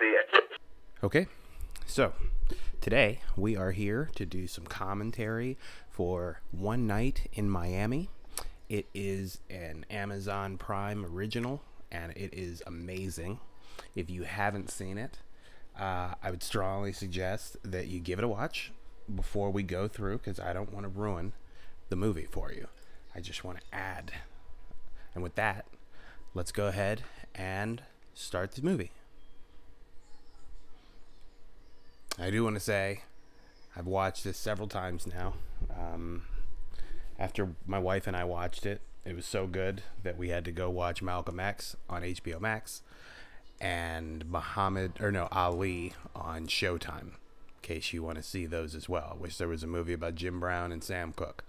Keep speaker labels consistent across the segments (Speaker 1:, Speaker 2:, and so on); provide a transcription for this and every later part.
Speaker 1: see.
Speaker 2: Okay, so today we are here to do some commentary for One Night in Miami. It is an Amazon Prime original and it is amazing. If you haven't seen it, uh, I would strongly suggest that you give it a watch before we go through because I don't want to ruin the movie for you. I just want to add. And with that, let's go ahead and start the movie. I do want to say I've watched this several times now. Um, after my wife and I watched it, it was so good that we had to go watch Malcolm X on HBO Max and Muhammad or no Ali on Showtime. In case you want to see those as well. I wish there was a movie about Jim Brown and Sam Cooke.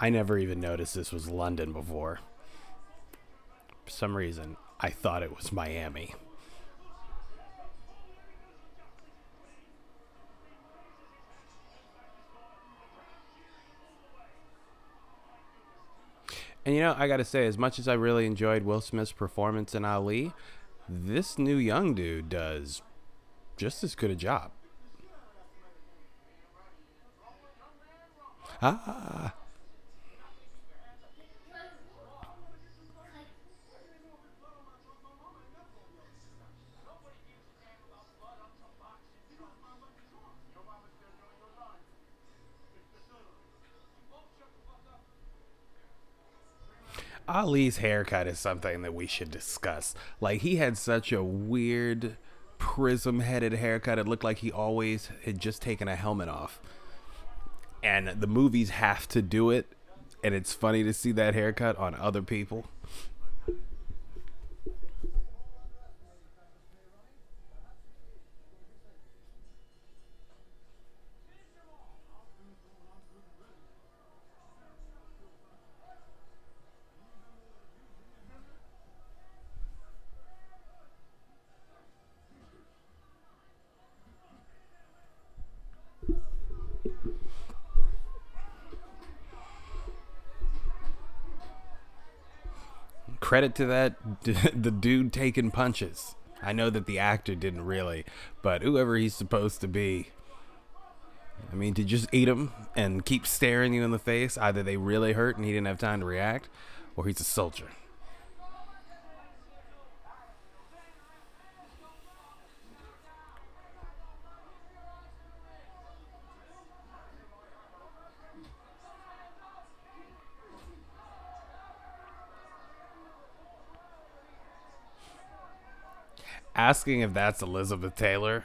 Speaker 2: I never even noticed this was London before. For some reason, I thought it was Miami. And you know, I gotta say, as much as I really enjoyed Will Smith's performance in Ali, this new young dude does just as good a job. Ah. Ali's haircut is something that we should discuss. Like he had such a weird prism headed haircut. It looked like he always had just taken a helmet off. And the movies have to do it. And it's funny to see that haircut on other people. Credit to that the dude taking punches. I know that the actor didn't really, but whoever he's supposed to be, I mean, to just eat him and keep staring you in the face, either they really hurt and he didn't have time to react, or he's a soldier. Asking if that's Elizabeth Taylor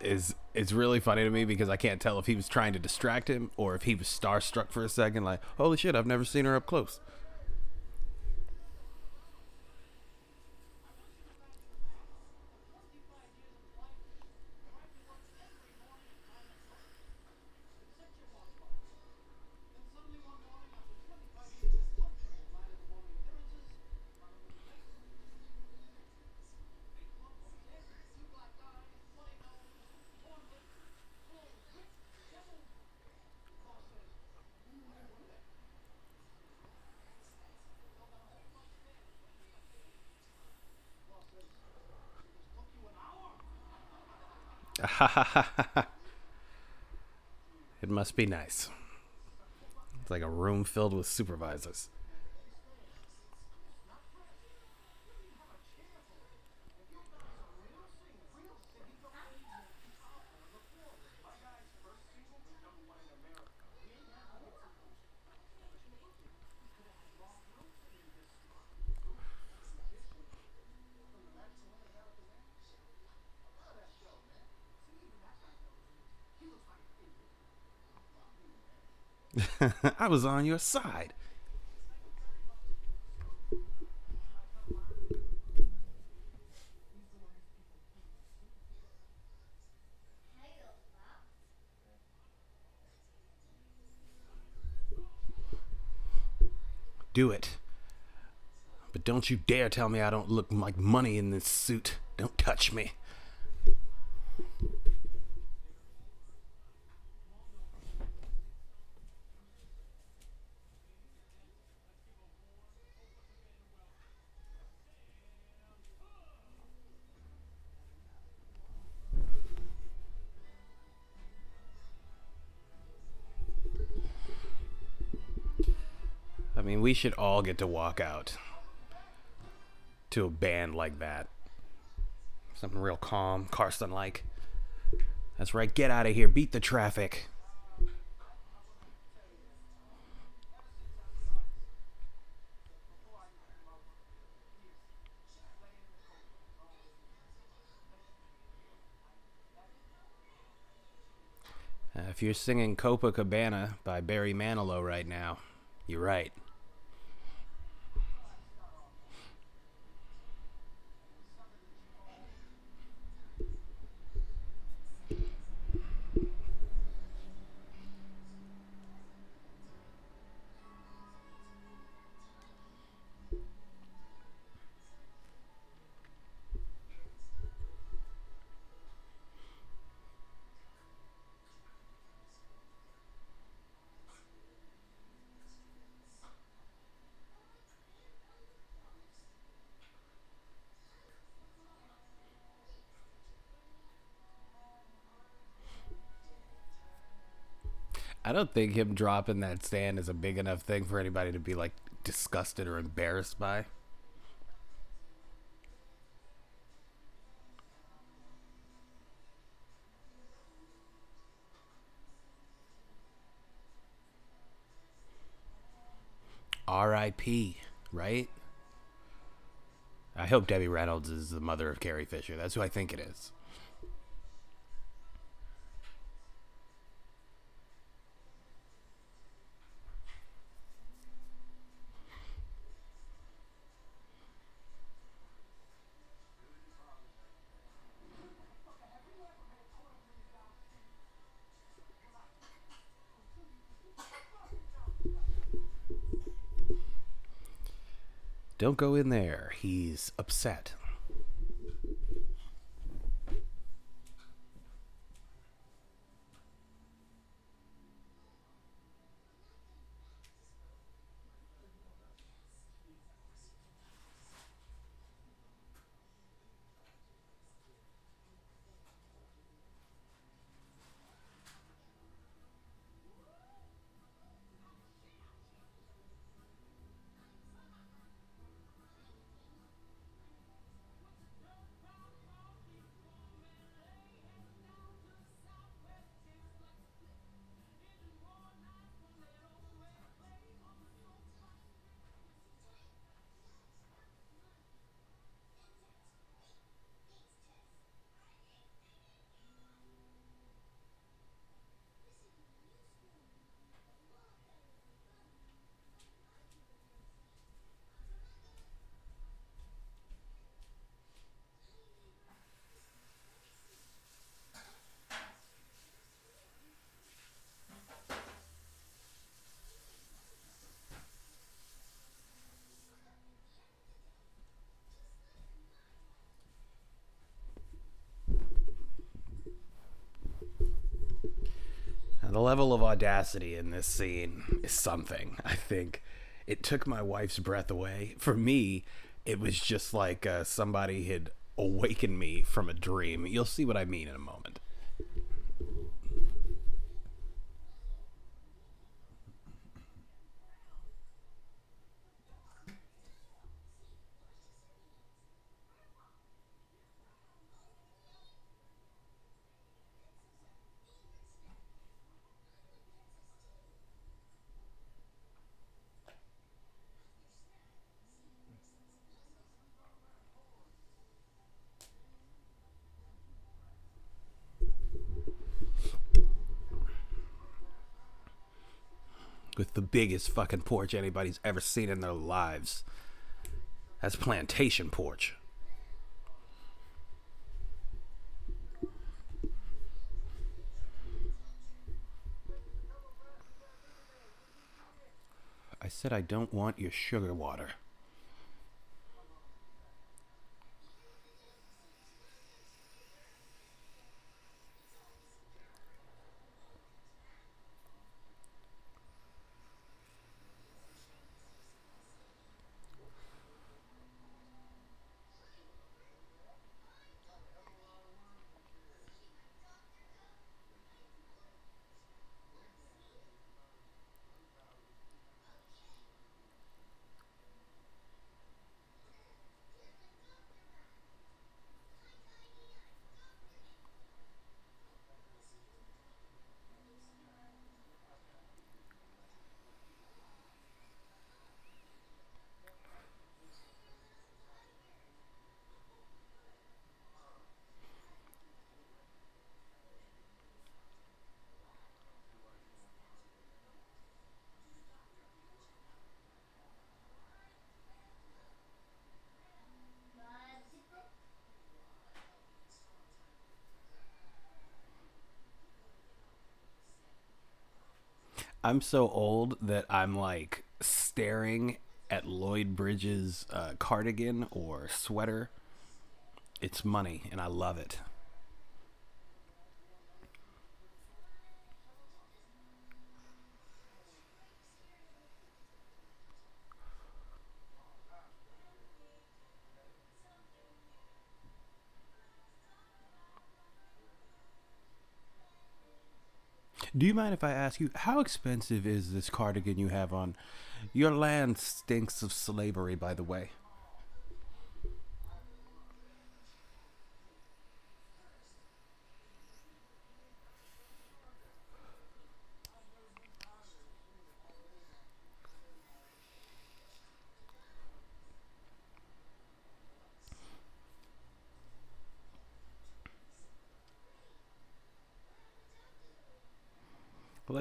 Speaker 2: is it's really funny to me because I can't tell if he was trying to distract him or if he was starstruck for a second, like, holy shit, I've never seen her up close. it must be nice. It's like a room filled with supervisors. I was on your side. Do it. But don't you dare tell me I don't look like money in this suit. Don't touch me. We should all get to walk out to a band like that. Something real calm, Karsten like. That's right, get out of here, beat the traffic. Uh, if you're singing Copacabana by Barry Manilow right now, you're right. I don't think him dropping that stand is a big enough thing for anybody to be like disgusted or embarrassed by. R.I.P. Right? I hope Debbie Reynolds is the mother of Carrie Fisher. That's who I think it is. Don't go in there. He's upset. Level of audacity in this scene is something. I think it took my wife's breath away. For me, it was just like uh, somebody had awakened me from a dream. You'll see what I mean in a moment. Biggest fucking porch anybody's ever seen in their lives. That's plantation porch. I said I don't want your sugar water. I'm so old that I'm like staring at Lloyd Bridges' uh, cardigan or sweater. It's money, and I love it. Do you mind if I ask you how expensive is this cardigan you have on? Your land stinks of slavery, by the way.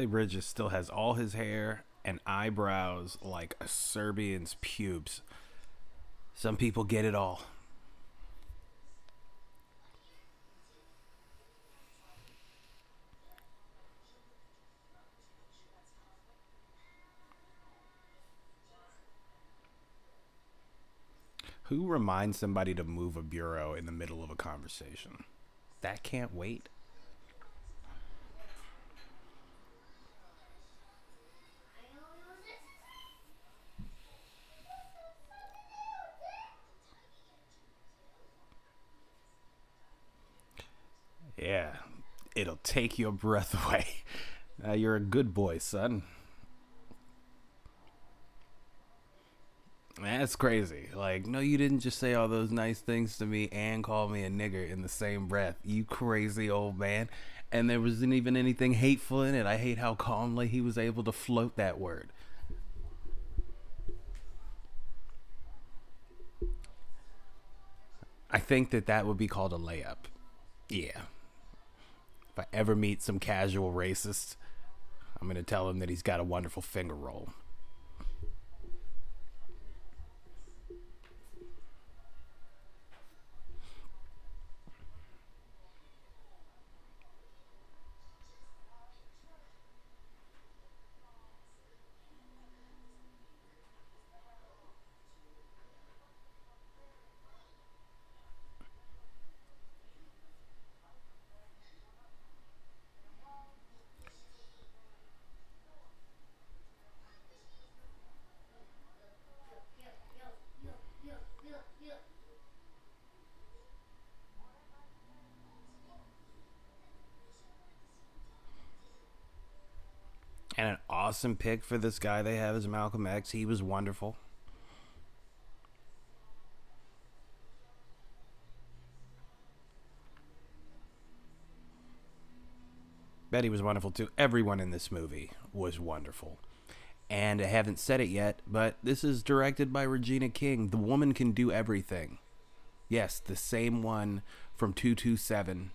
Speaker 2: Bridges still has all his hair and eyebrows like a Serbian's pubes. Some people get it all. Who reminds somebody to move a bureau in the middle of a conversation? That can't wait. Yeah, it'll take your breath away. Uh, you're a good boy, son. That's crazy. Like, no, you didn't just say all those nice things to me and call me a nigger in the same breath. You crazy old man. And there wasn't even anything hateful in it. I hate how calmly he was able to float that word. I think that that would be called a layup. Yeah. If I ever meet some casual racist, I'm going to tell him that he's got a wonderful finger roll. And an awesome pick for this guy they have is Malcolm X. He was wonderful. Betty was wonderful too. Everyone in this movie was wonderful. And I haven't said it yet, but this is directed by Regina King. The woman can do everything. Yes, the same one from 227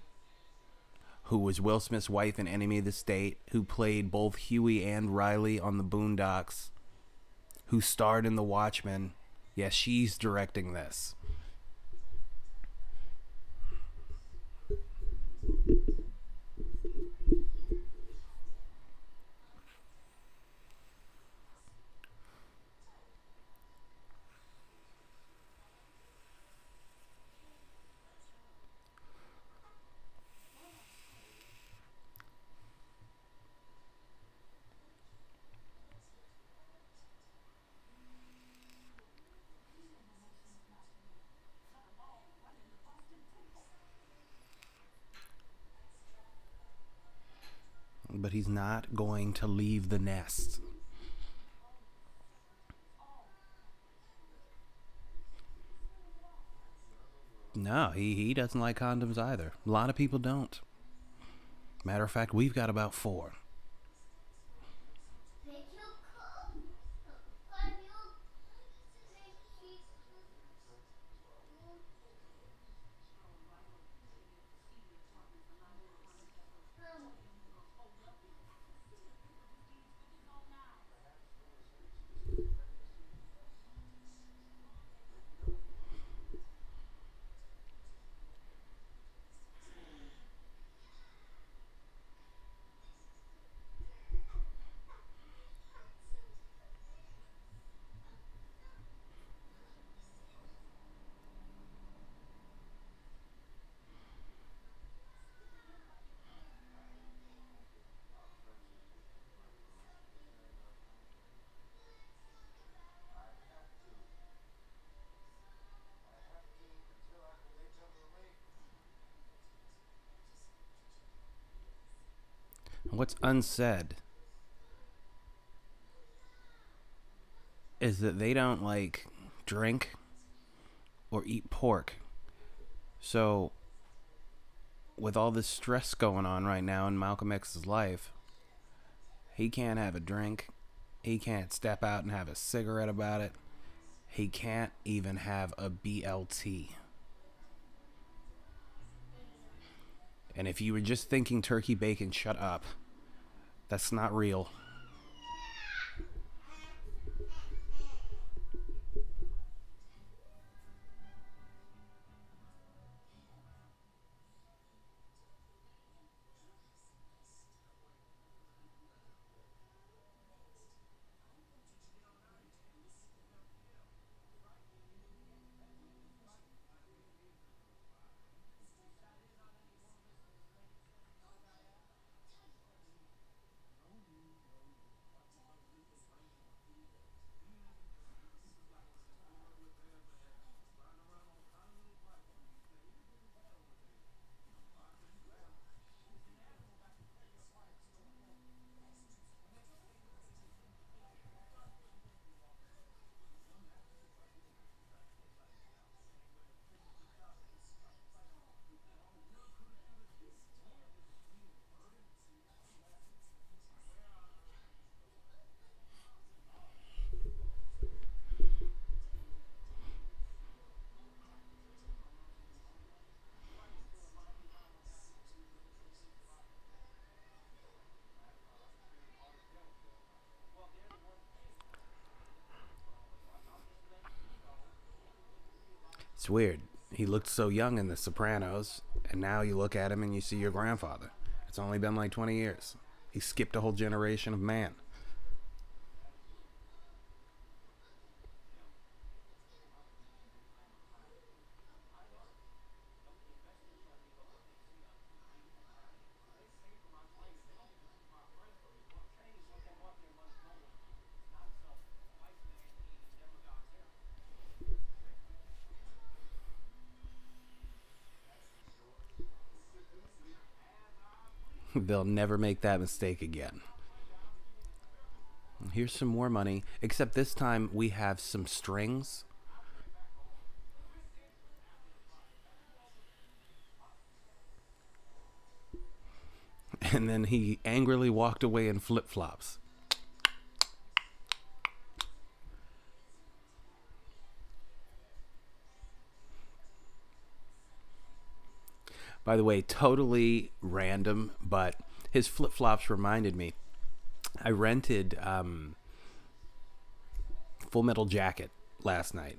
Speaker 2: who was Will Smith's wife in Enemy of the State, who played both Huey and Riley on the Boondocks, who starred in The Watchmen. Yes, she's directing this. but he's not going to leave the nest. No, he, he doesn't like condoms either. A lot of people don't. Matter of fact, we've got about four. What's unsaid is that they don't like drink or eat pork. So, with all this stress going on right now in Malcolm X's life, he can't have a drink. He can't step out and have a cigarette about it. He can't even have a BLT. And if you were just thinking turkey bacon, shut up. That's not real. Weird. He looked so young in The Sopranos, and now you look at him and you see your grandfather. It's only been like 20 years. He skipped a whole generation of man. They'll never make that mistake again. Here's some more money, except this time we have some strings. And then he angrily walked away in flip flops. By the way, totally random, but his flip flops reminded me. I rented um, Full Metal Jacket last night,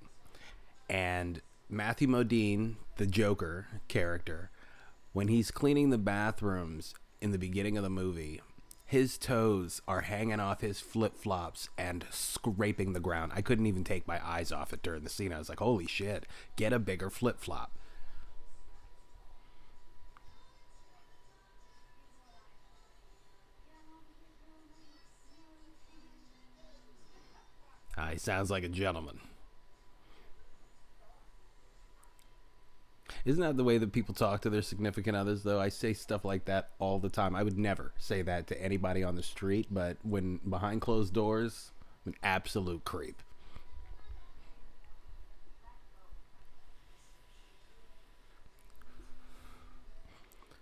Speaker 2: and Matthew Modine, the Joker character, when he's cleaning the bathrooms in the beginning of the movie, his toes are hanging off his flip flops and scraping the ground. I couldn't even take my eyes off it during the scene. I was like, holy shit, get a bigger flip flop. He sounds like a gentleman. Isn't that the way that people talk to their significant others, though? I say stuff like that all the time. I would never say that to anybody on the street, but when behind closed doors, I'm an absolute creep.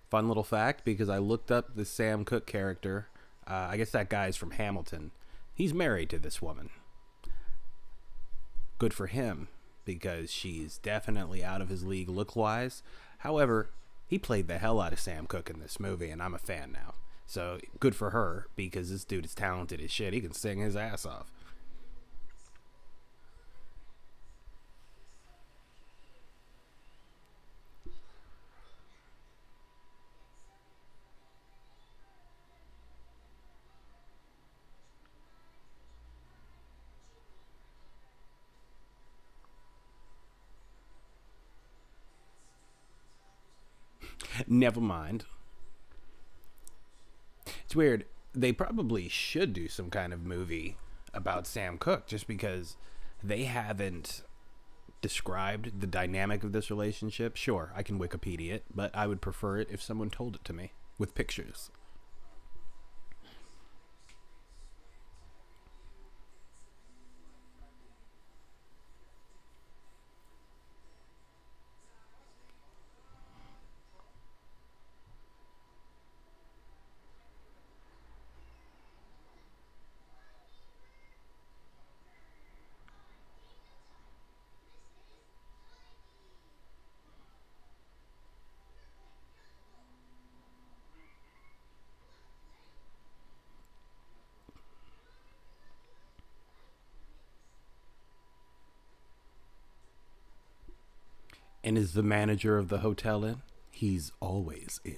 Speaker 2: Fun little fact because I looked up the Sam Cooke character. Uh, I guess that guy's from Hamilton. He's married to this woman. Good for him because she's definitely out of his league look wise. However, he played the hell out of Sam Cooke in this movie, and I'm a fan now. So good for her because this dude is talented as shit. He can sing his ass off. Never mind. It's weird. They probably should do some kind of movie about Sam Cooke just because they haven't described the dynamic of this relationship. Sure, I can Wikipedia it, but I would prefer it if someone told it to me with pictures. And is the manager of the hotel in? He's always in.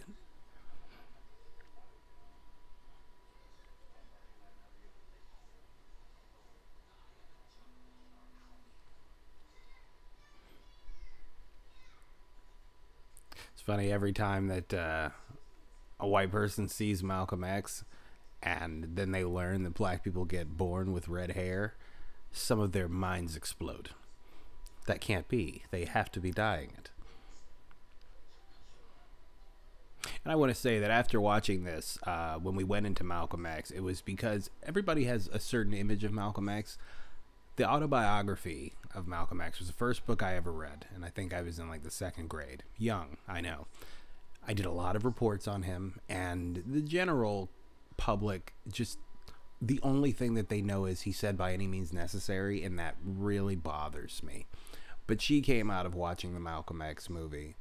Speaker 2: It's funny every time that uh, a white person sees Malcolm X and then they learn that black people get born with red hair, some of their minds explode. That can't be. They have to be dying it. And I want to say that after watching this, uh, when we went into Malcolm X, it was because everybody has a certain image of Malcolm X. The autobiography of Malcolm X was the first book I ever read, and I think I was in like the second grade. Young, I know. I did a lot of reports on him, and the general public just the only thing that they know is he said by any means necessary, and that really bothers me. But she came out of watching the Malcolm X movie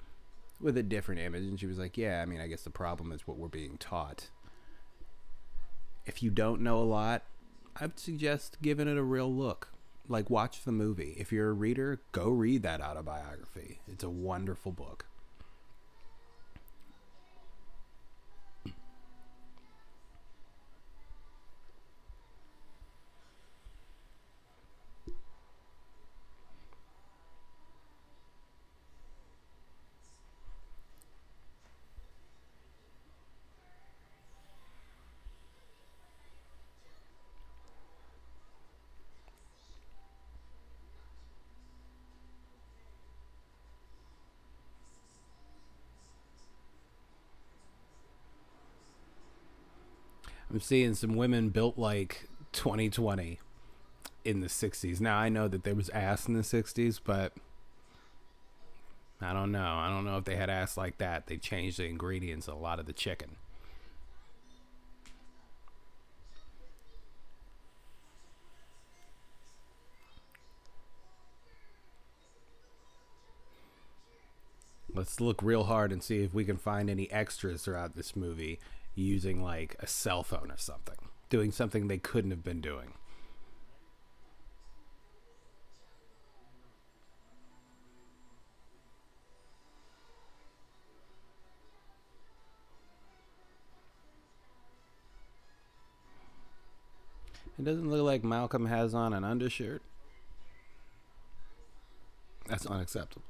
Speaker 2: with a different image, and she was like, "Yeah, I mean, I guess the problem is what we're being taught." If you don't know a lot, I would suggest giving it a real look. Like, watch the movie. If you're a reader, go read that autobiography. It's a wonderful book. I'm seeing some women built like 2020 in the 60s. Now I know that there was ass in the 60s, but I don't know. I don't know if they had ass like that. They changed the ingredients a lot of the chicken. Let's look real hard and see if we can find any extras throughout this movie using like a cell phone or something, doing something they couldn't have been doing. It doesn't look like Malcolm has on an undershirt. That's unacceptable.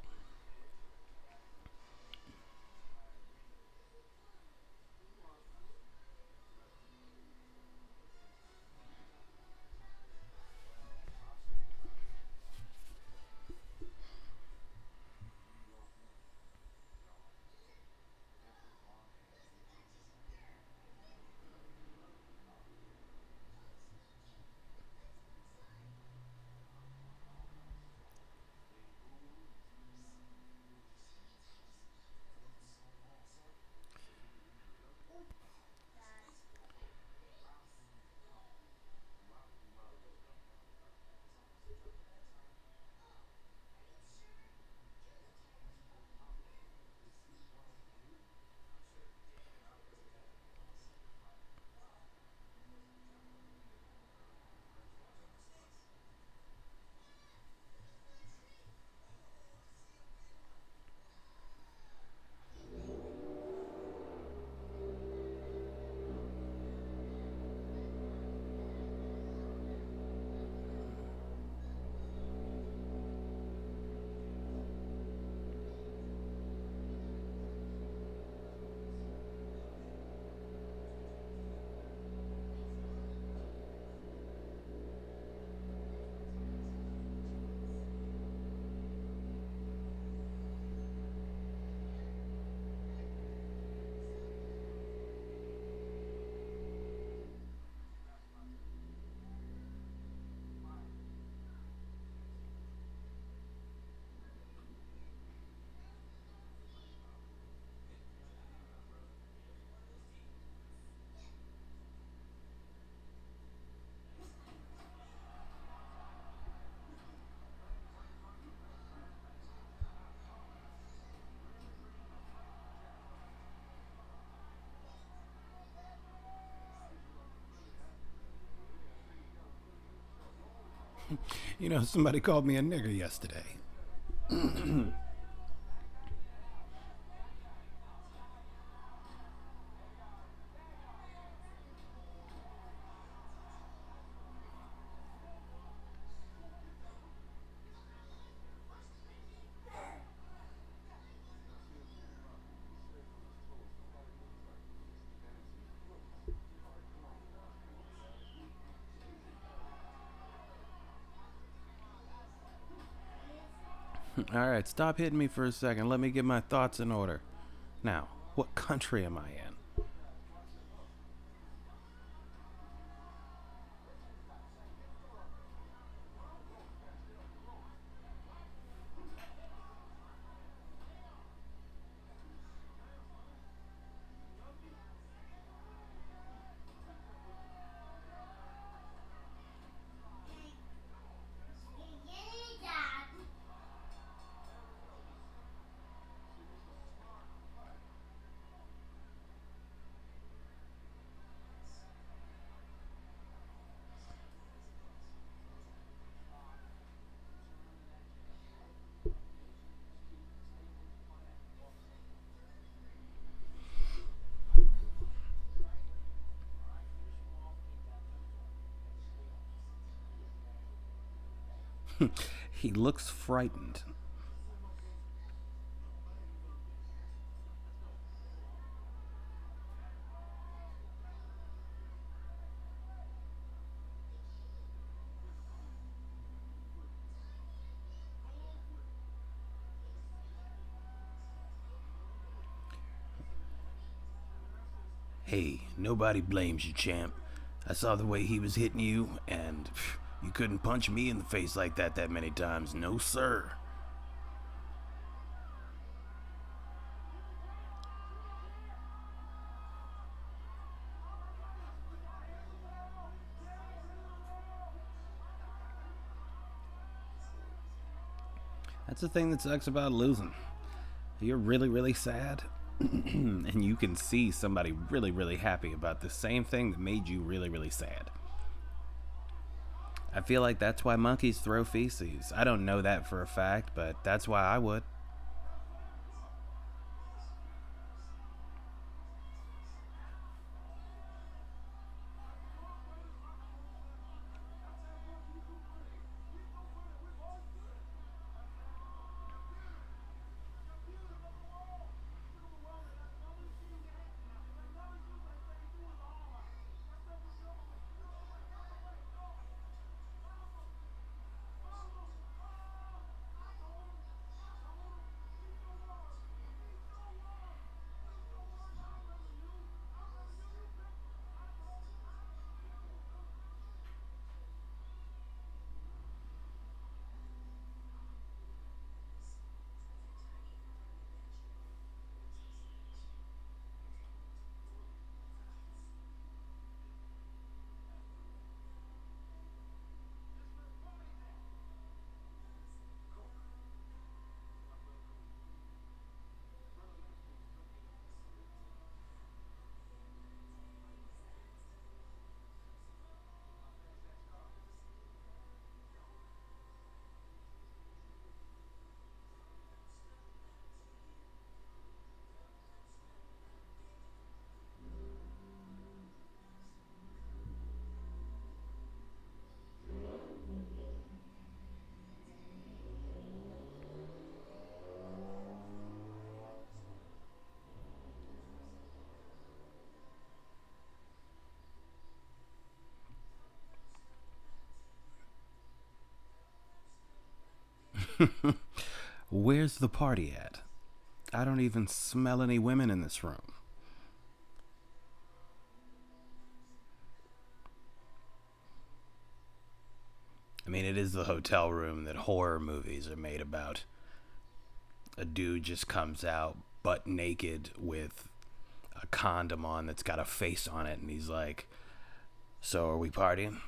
Speaker 2: You know, somebody called me a nigger yesterday. Stop hitting me for a second. Let me get my thoughts in order. Now, what country am I in? he looks frightened. Hey, nobody blames you, champ. I saw the way he was hitting you, and you couldn't punch me in the face like that that many times. No, sir. That's the thing that sucks about losing. you're really, really sad, and you can see somebody really, really happy about the same thing that made you really, really sad. I feel like that's why monkeys throw feces. I don't know that for a fact, but that's why I would. Where's the party at? I don't even smell any women in this room. I mean, it is the hotel room that horror movies are made about. A dude just comes out butt naked with a condom on that's got a face on it, and he's like, So, are we partying?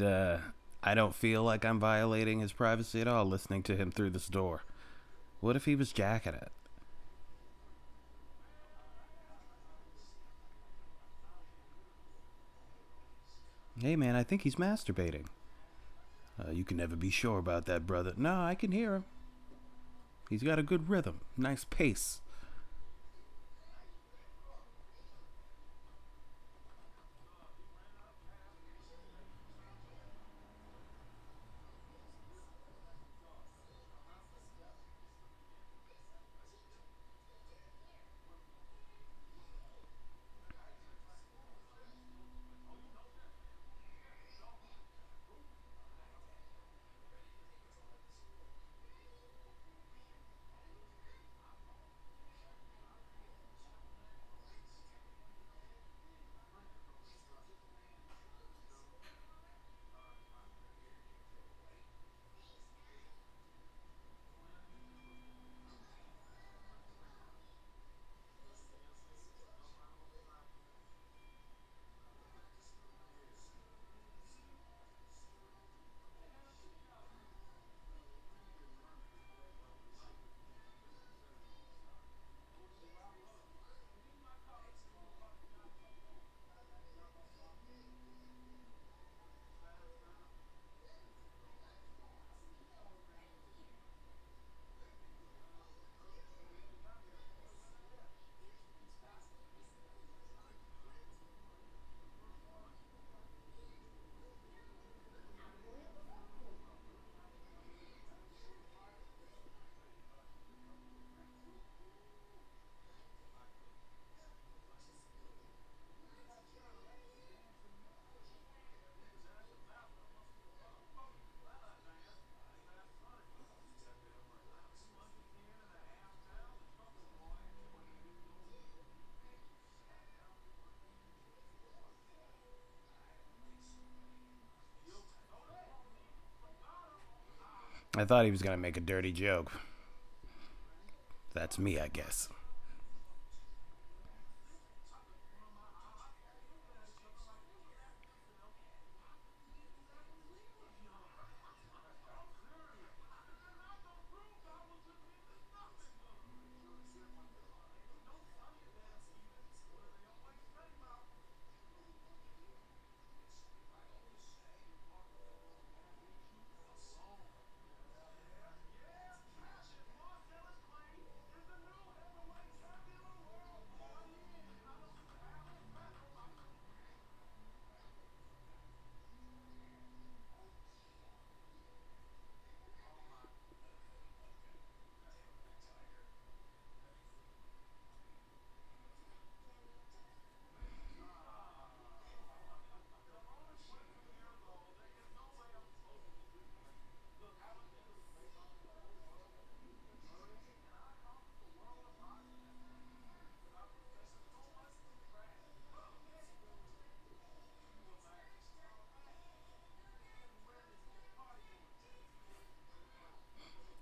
Speaker 2: And uh, I don't feel like I'm violating his privacy at all listening to him through this door. What if he was jacking it? Hey man, I think he's masturbating. Uh, you can never be sure about that, brother. No, I can hear him. He's got a good rhythm, nice pace. I thought he was going to make a dirty joke. That's me, I guess.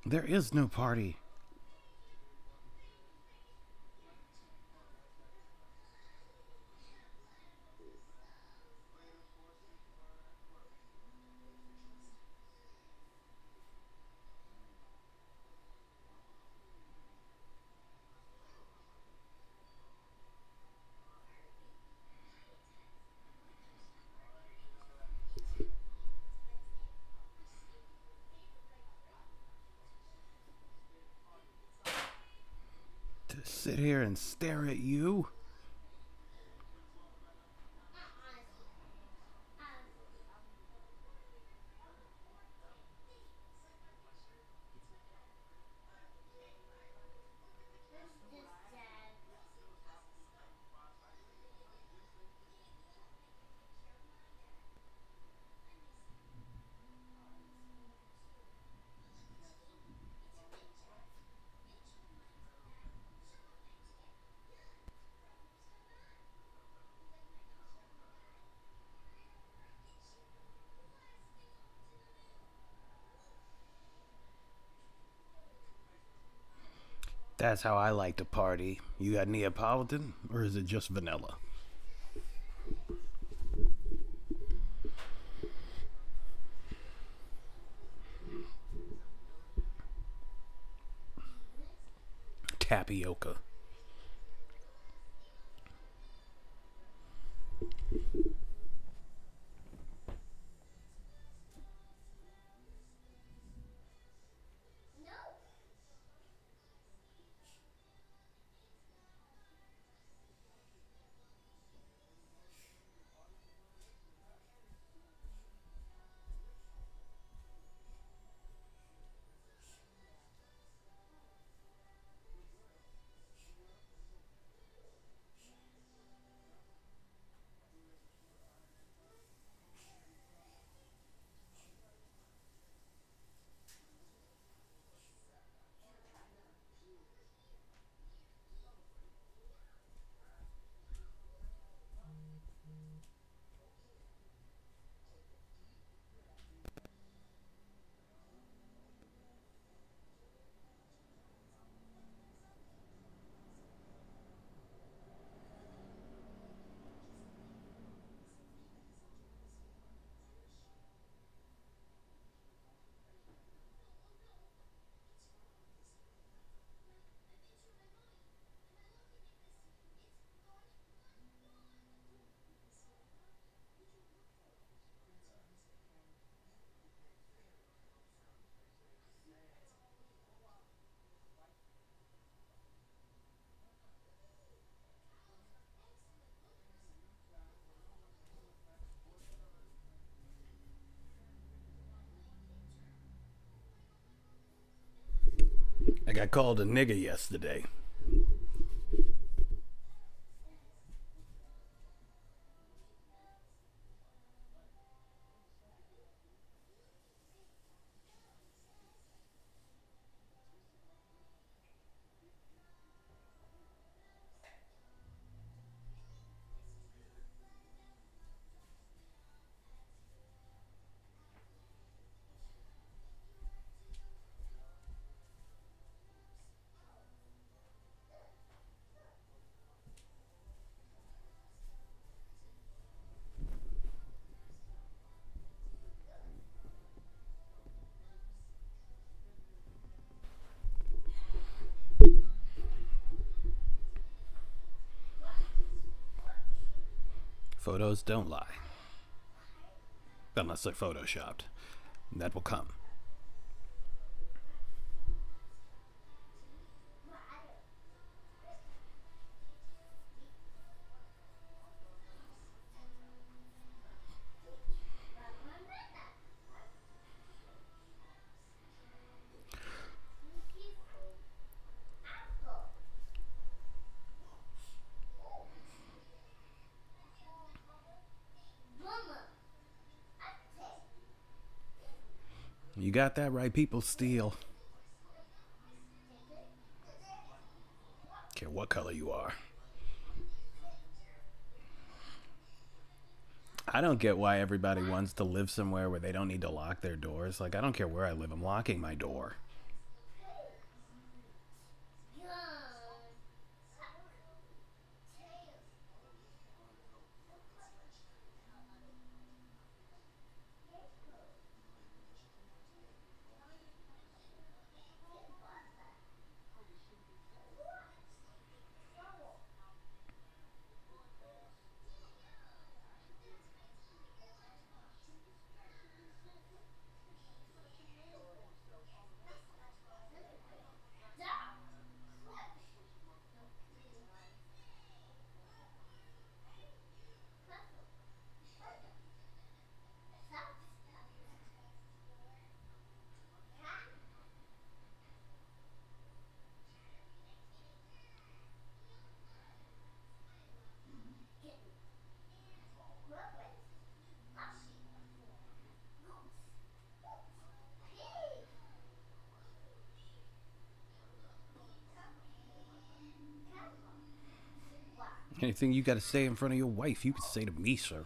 Speaker 2: There is no party. To sit here and stare at you? That's how I like to party. You got Neapolitan, or is it just vanilla? Tapioca. Got called a nigger yesterday. Photos don't lie. Unless they're photoshopped. That will come. Got that right. People steal. Care what color you are. I don't get why everybody wants to live somewhere where they don't need to lock their doors. Like, I don't care where I live, I'm locking my door. Anything you got to say in front of your wife, you can say to me, sir.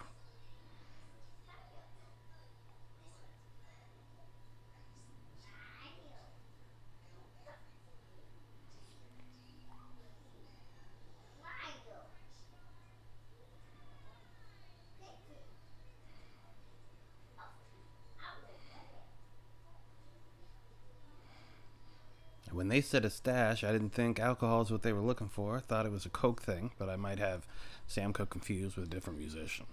Speaker 2: When said a stash, I didn't think alcohol is what they were looking for. I thought it was a coke thing, but I might have Sam Cooke confused with a different musician.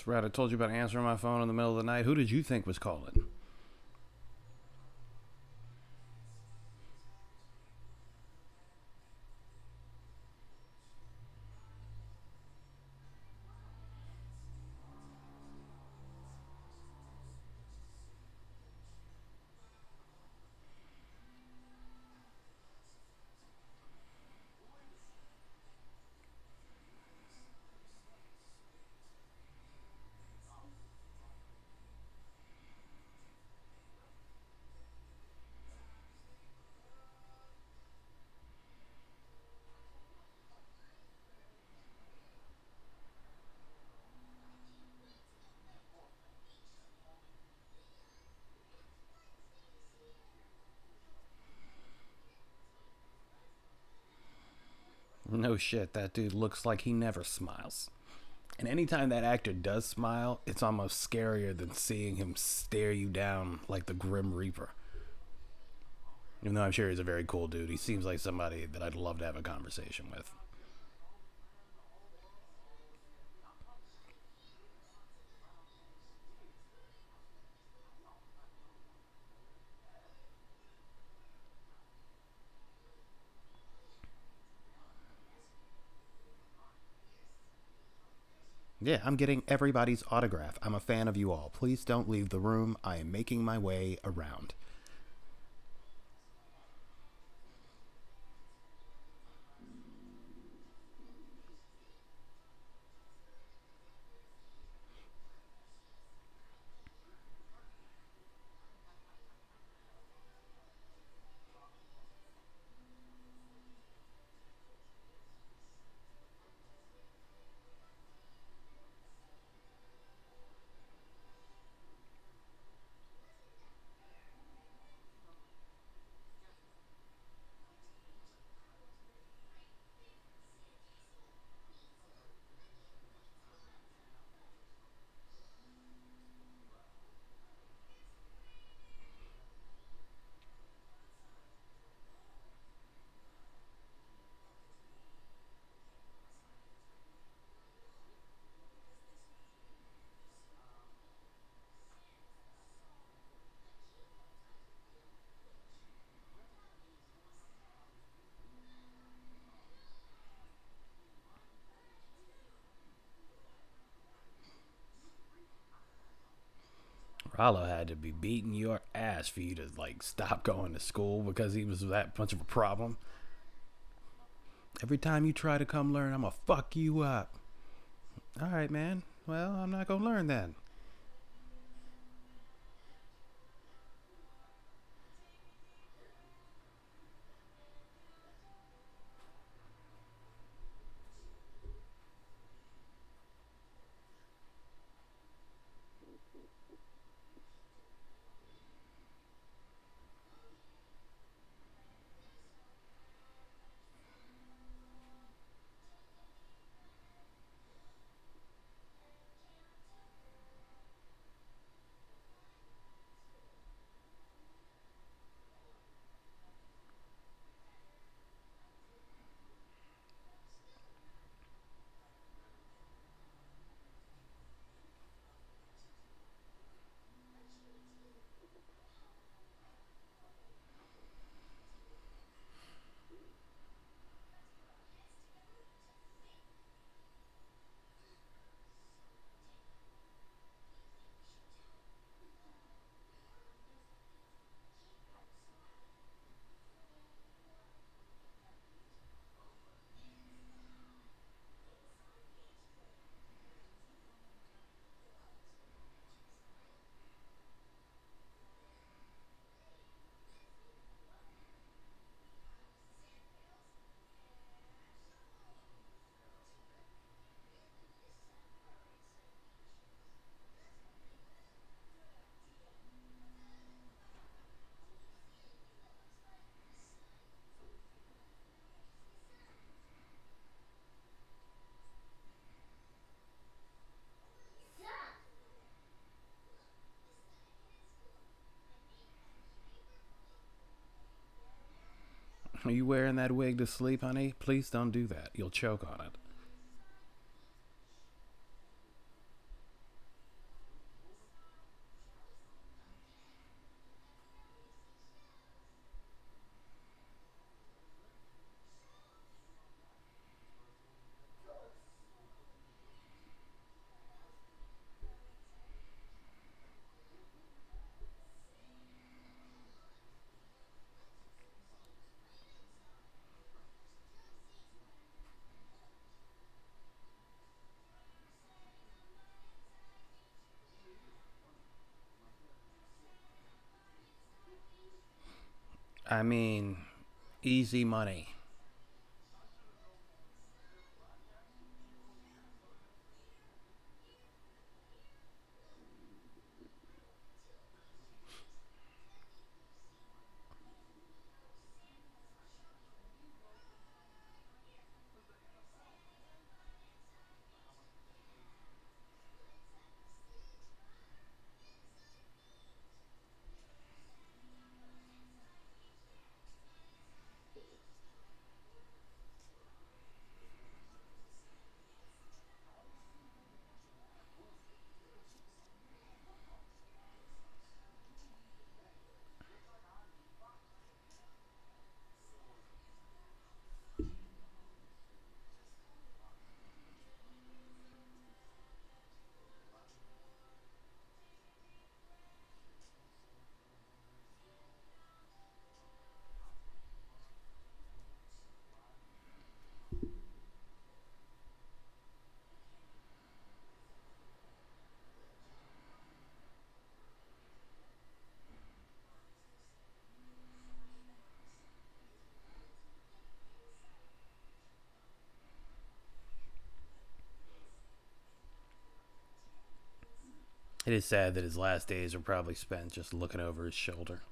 Speaker 2: That's right. I told you about answering my phone in the middle of the night. Who did you think was calling? No shit, that dude looks like he never smiles. And anytime that actor does smile, it's almost scarier than seeing him stare you down like the Grim Reaper. Even though I'm sure he's a very cool dude, he seems like somebody that I'd love to have a conversation with. Yeah, I'm getting everybody's autograph. I'm a fan of you all. Please don't leave the room. I am making my way around. Rollo had to be beating your ass for you to like stop going to school because he was that much of a problem. Every time you try to come learn, I'm gonna fuck you up. All right, man. Well, I'm not gonna learn then. Are you wearing that wig to sleep, honey? Please don't do that. You'll choke on it. I mean, easy money. It is sad that his last days are probably spent just looking over his shoulder.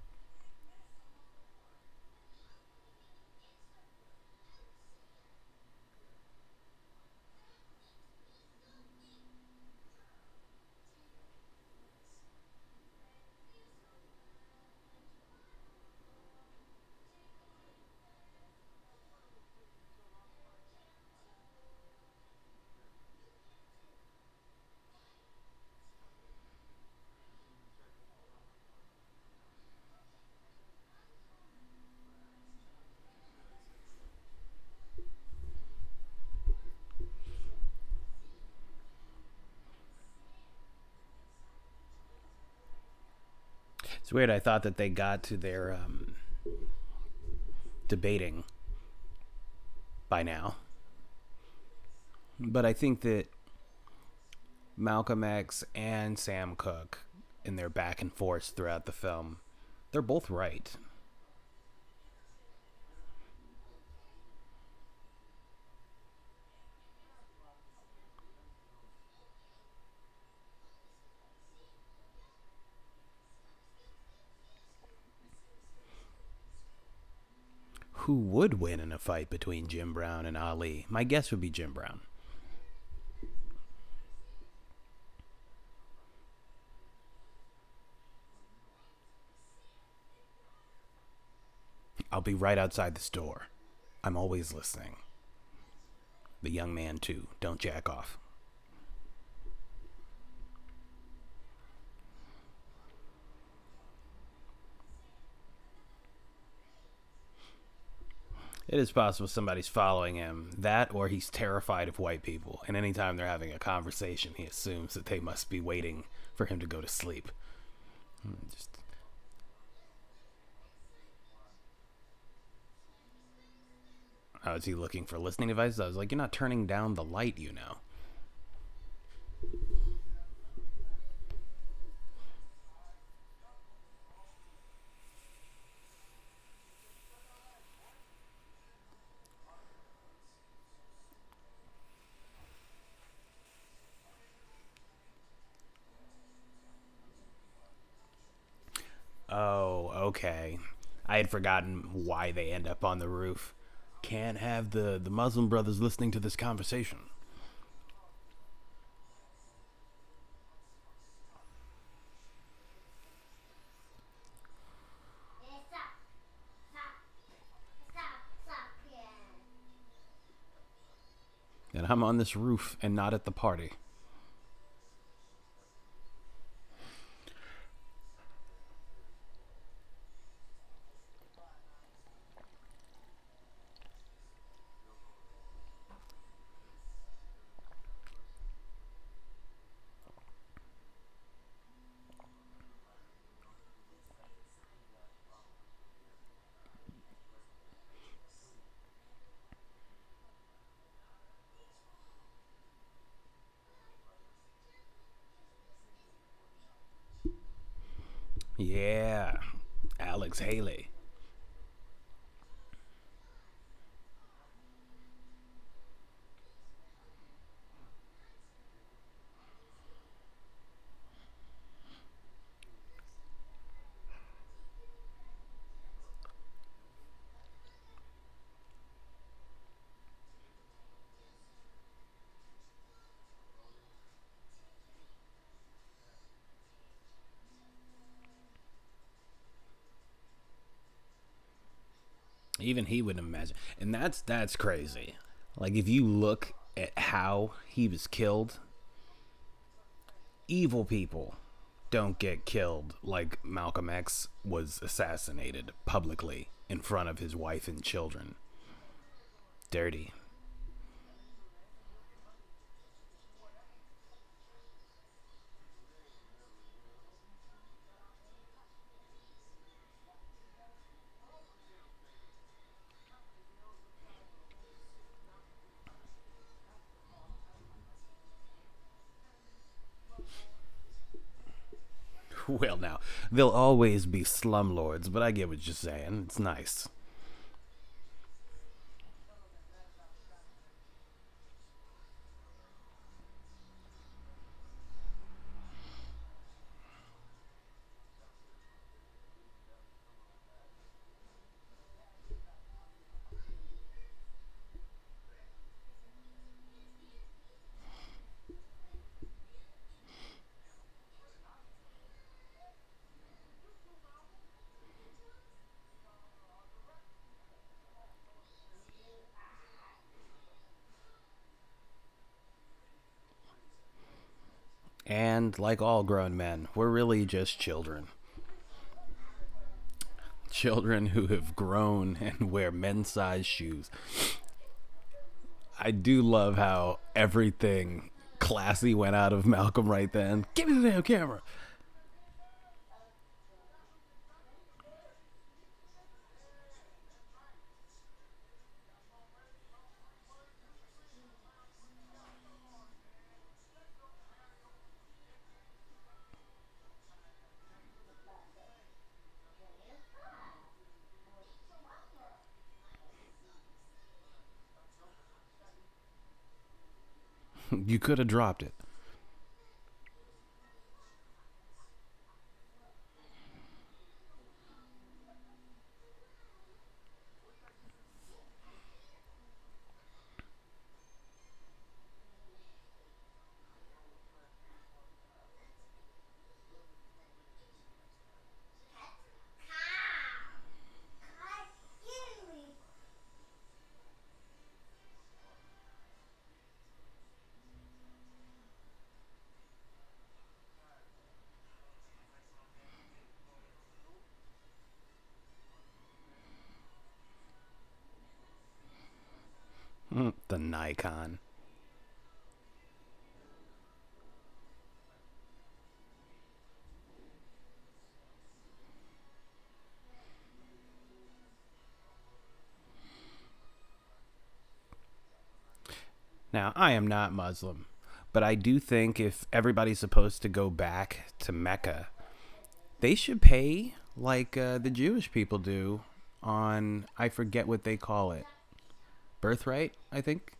Speaker 2: It's weird. I thought that they got to their um, debating by now. But I think that Malcolm X and Sam Cooke, in their back and forth throughout the film, they're both right. Who would win in a fight between Jim Brown and Ali? My guess would be Jim Brown. I'll be right outside the store. I'm always listening. The young man, too. Don't jack off. It is possible somebody's following him. That or he's terrified of white people. And anytime they're having a conversation, he assumes that they must be waiting for him to go to sleep. Hmm, just Oh, is he looking for listening devices? I was like, you're not turning down the light, you know. Oh, okay. I had forgotten why they end up on the roof. Can't have the, the Muslim brothers listening to this conversation. And I'm on this roof and not at the party. Yeah, Alex Haley. Even he wouldn't imagine. And that's that's crazy. Like if you look at how he was killed, evil people don't get killed like Malcolm X was assassinated publicly in front of his wife and children. Dirty. well, now, they'll always be slumlords, but I get what you're saying. It's nice. And like all grown men, we're really just children. Children who have grown and wear men's size shoes. I do love how everything classy went out of Malcolm right then. Give me the damn camera. You could have dropped it. The Nikon. Now, I am not Muslim, but I do think if everybody's supposed to go back to Mecca, they should pay like uh, the Jewish people do on, I forget what they call it, birthright, I think.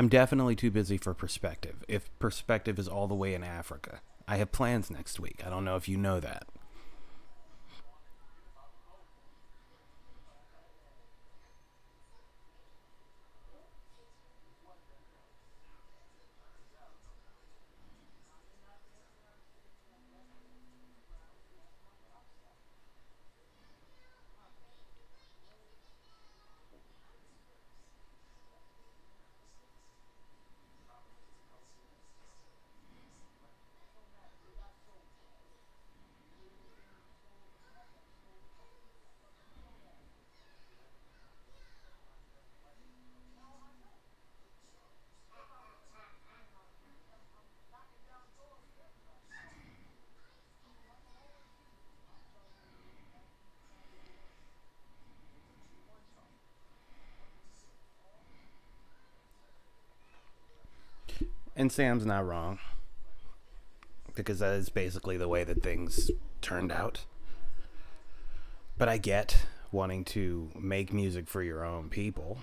Speaker 2: I'm definitely too busy for perspective. If perspective is all the way in Africa, I have plans next week. I don't know if you know that. And Sam's not wrong. Because that is basically the way that things turned out. But I get wanting to make music for your own people.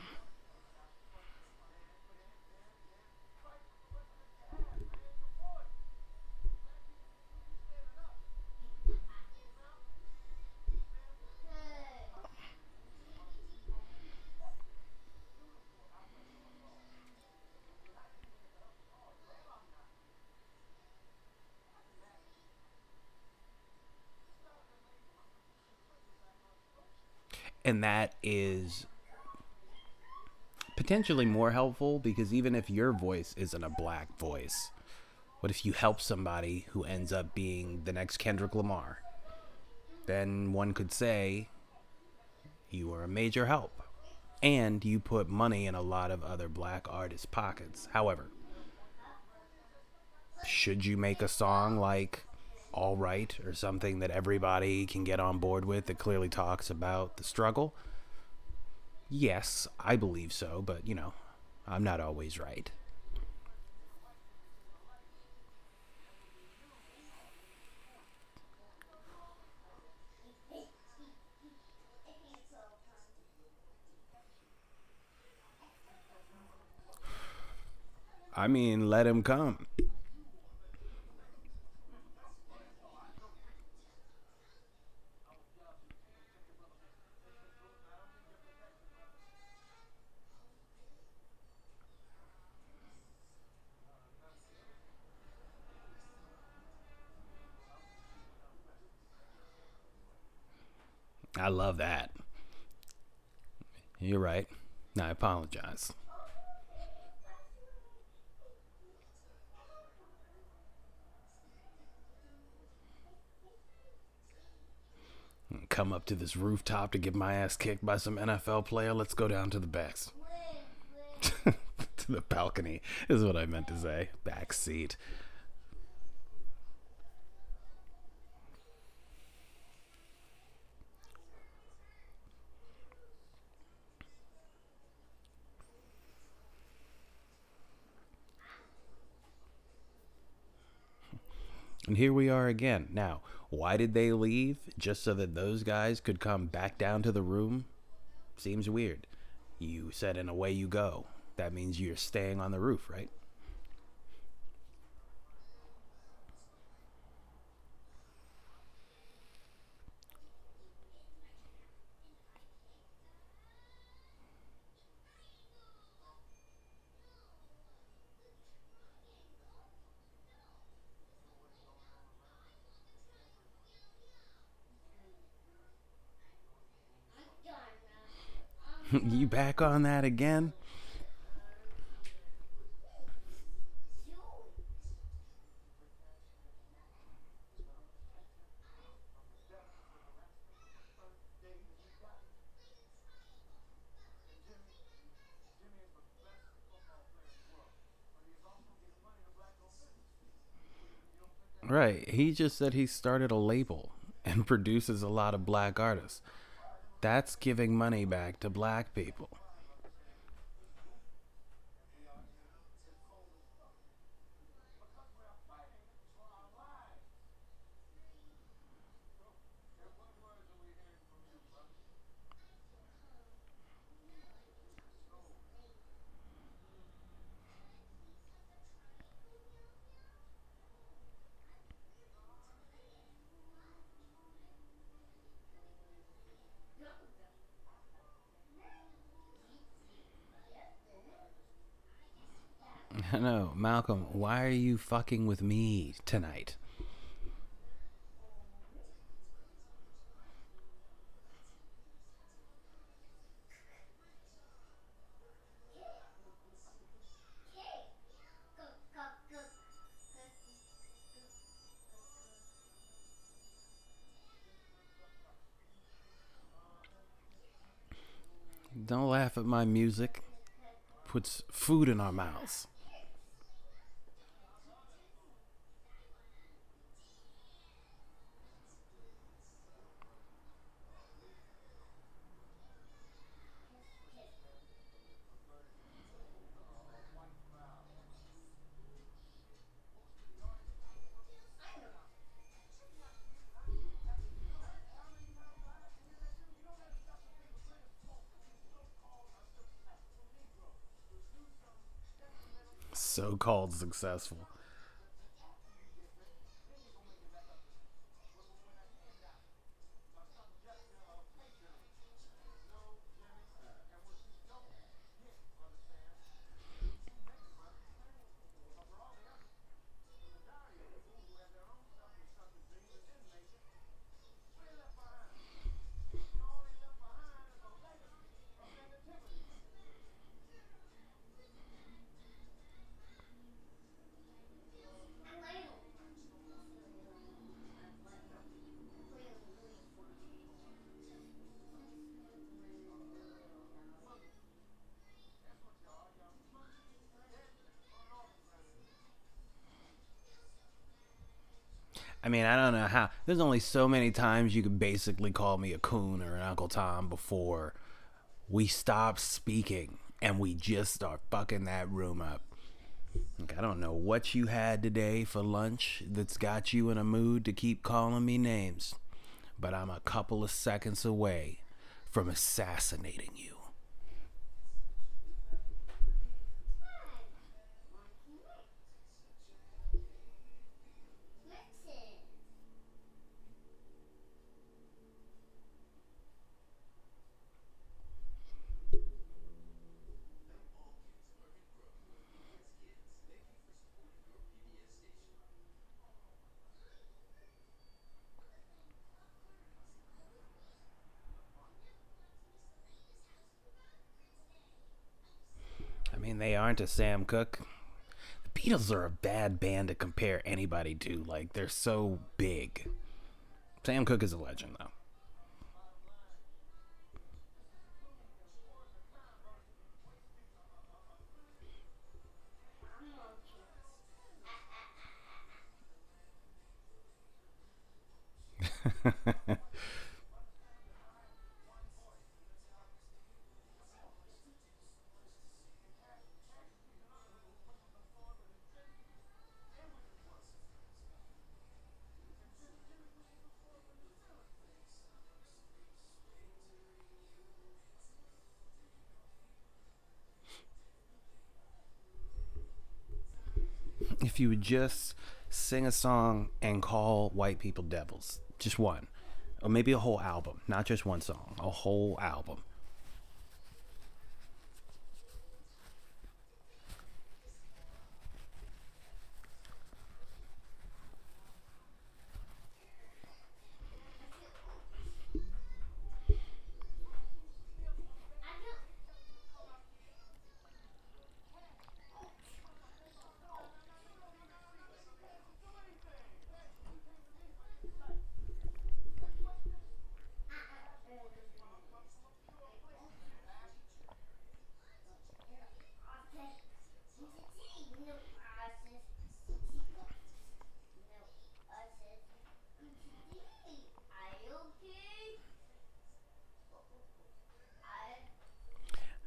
Speaker 2: And that is potentially more helpful because even if your voice isn't a black voice, what if you help somebody who ends up being the next Kendrick Lamar? Then one could say you are a major help and you put money in a lot of other black artists' pockets. However, should you make a song like all right or something that everybody can get on board with that clearly talks about the struggle? Yes, I believe so, but you know, I'm not always right. I mean, let him come. I love that. You're right. I apologize. Come up to this rooftop to get my ass kicked by some NFL player. Let's go down to the backs. to the balcony is what I meant to say. Back seat. And here we are again. Now, why did they leave? Just so that those guys could come back down to the room? Seems weird. You said, and away you go. That means you're staying on the roof, right? you back on that again? Right. He just said he started a label and produces a lot of black artists. That's giving money back to black people. I Malcolm, why are you fucking with me tonight? Don't laugh at my music. Puts food in our mouths. Called successful. I mean, I don't know how. There's only so many times you could basically call me a coon or an Uncle Tom before we stop speaking and we just start fucking that room up. Like, I don't know what you had today for lunch that's got you in a mood to keep calling me names, but I'm a couple of seconds away from assassinating you. A Sam Cooke. The Beatles are a bad band to compare anybody to. Like, they're so big. Sam Cooke is a legend, though. if you would just sing a song and call white people devils, just one, or maybe a whole album, not just one song, a whole album.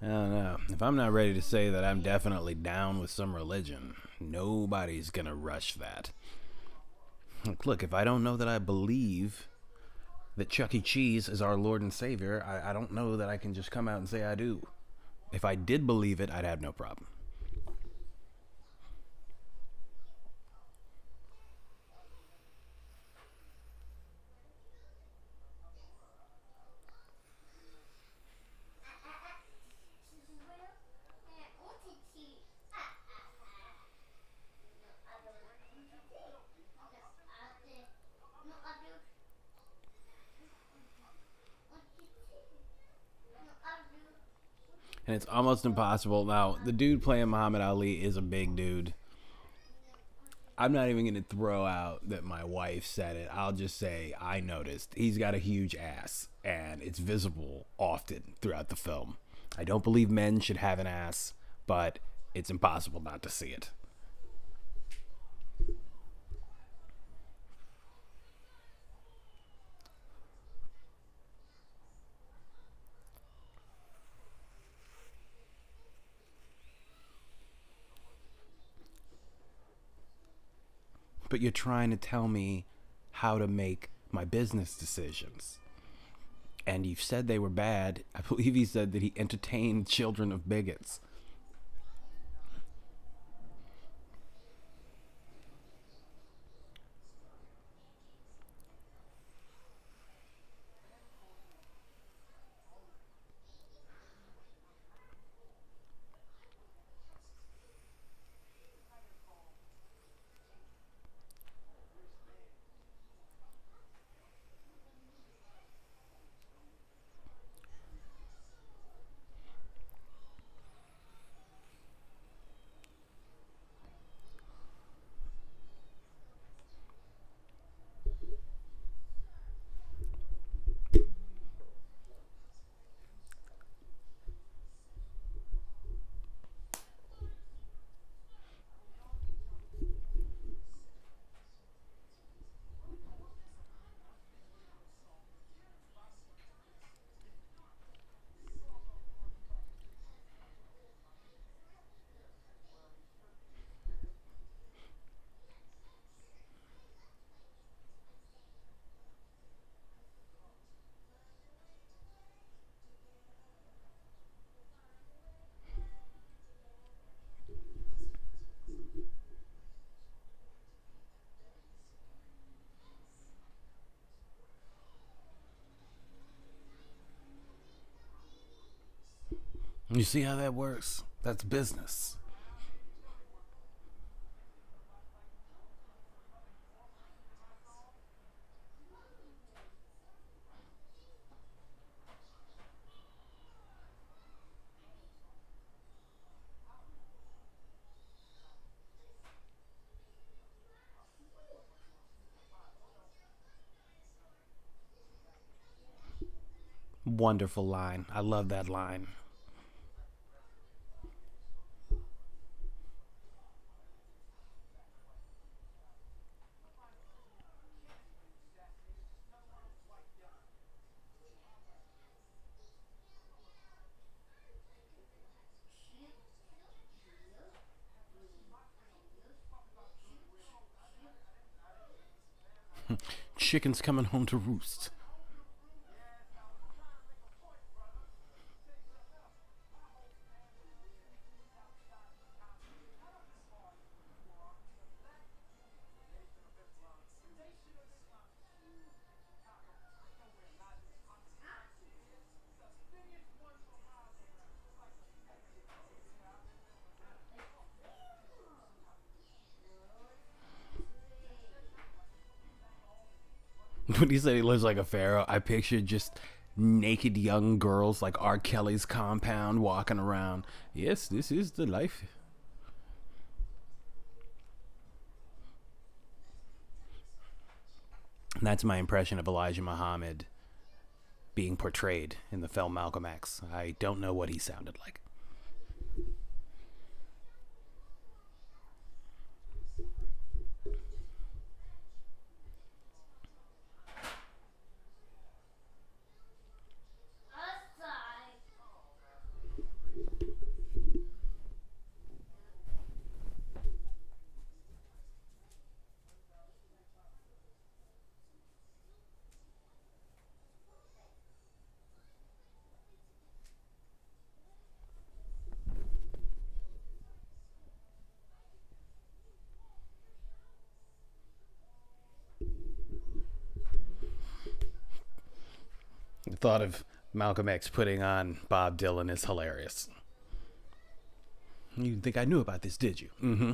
Speaker 2: I don't know. If I'm not ready to say that I'm definitely down with some religion, nobody's gonna rush that. Look, look, if I don't know that I believe that Chuck E. Cheese is our Lord and Savior, I, I don't know that I can just come out and say I do. If I did believe it, I'd have no problem. and it's almost impossible. Now, the dude playing Muhammad Ali is a big dude. I'm not even going to throw out that my wife said it. I'll just say I noticed he's got a huge ass, and it's visible often throughout the film. I don't believe men should have an ass, but it's impossible not to see it. But you're trying to tell me how to make my business decisions. And you've said they were bad. I believe he said that he entertained children of bigots. You see how that works? That's business. wonderful line. I love that line. Chicken's coming home to roost. When he said he lives like a pharaoh, I pictured just naked young girls like R. Kelly's compound walking around. Yes, this is the life. And that's my impression of Elijah Muhammad being portrayed in the film Malcolm X. I don't know what he sounded like. Thought of Malcolm X putting on Bob Dylan is hilarious. You didn't think I knew about this, did you? Mm-hmm.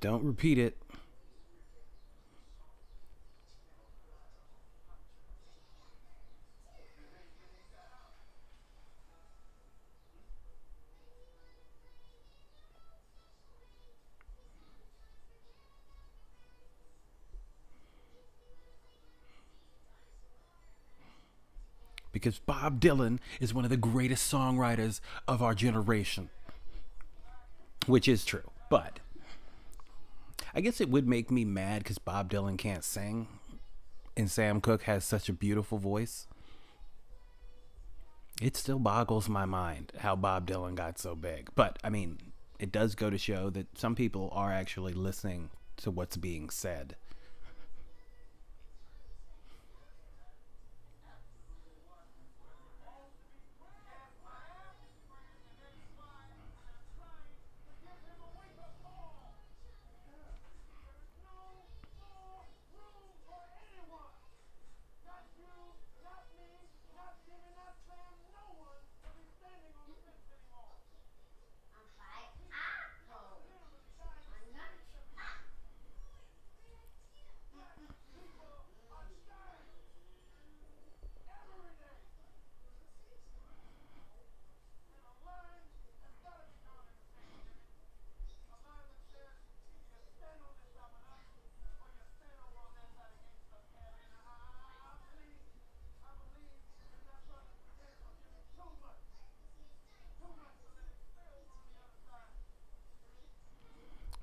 Speaker 2: Don't repeat it. Because Bob Dylan is one of the greatest songwriters of our generation. Which is true. But I guess it would make me mad because Bob Dylan can't sing, and Sam Cooke has such a beautiful voice. It still boggles my mind how Bob Dylan got so big. But I mean, it does go to show that some people are actually listening to what's being said.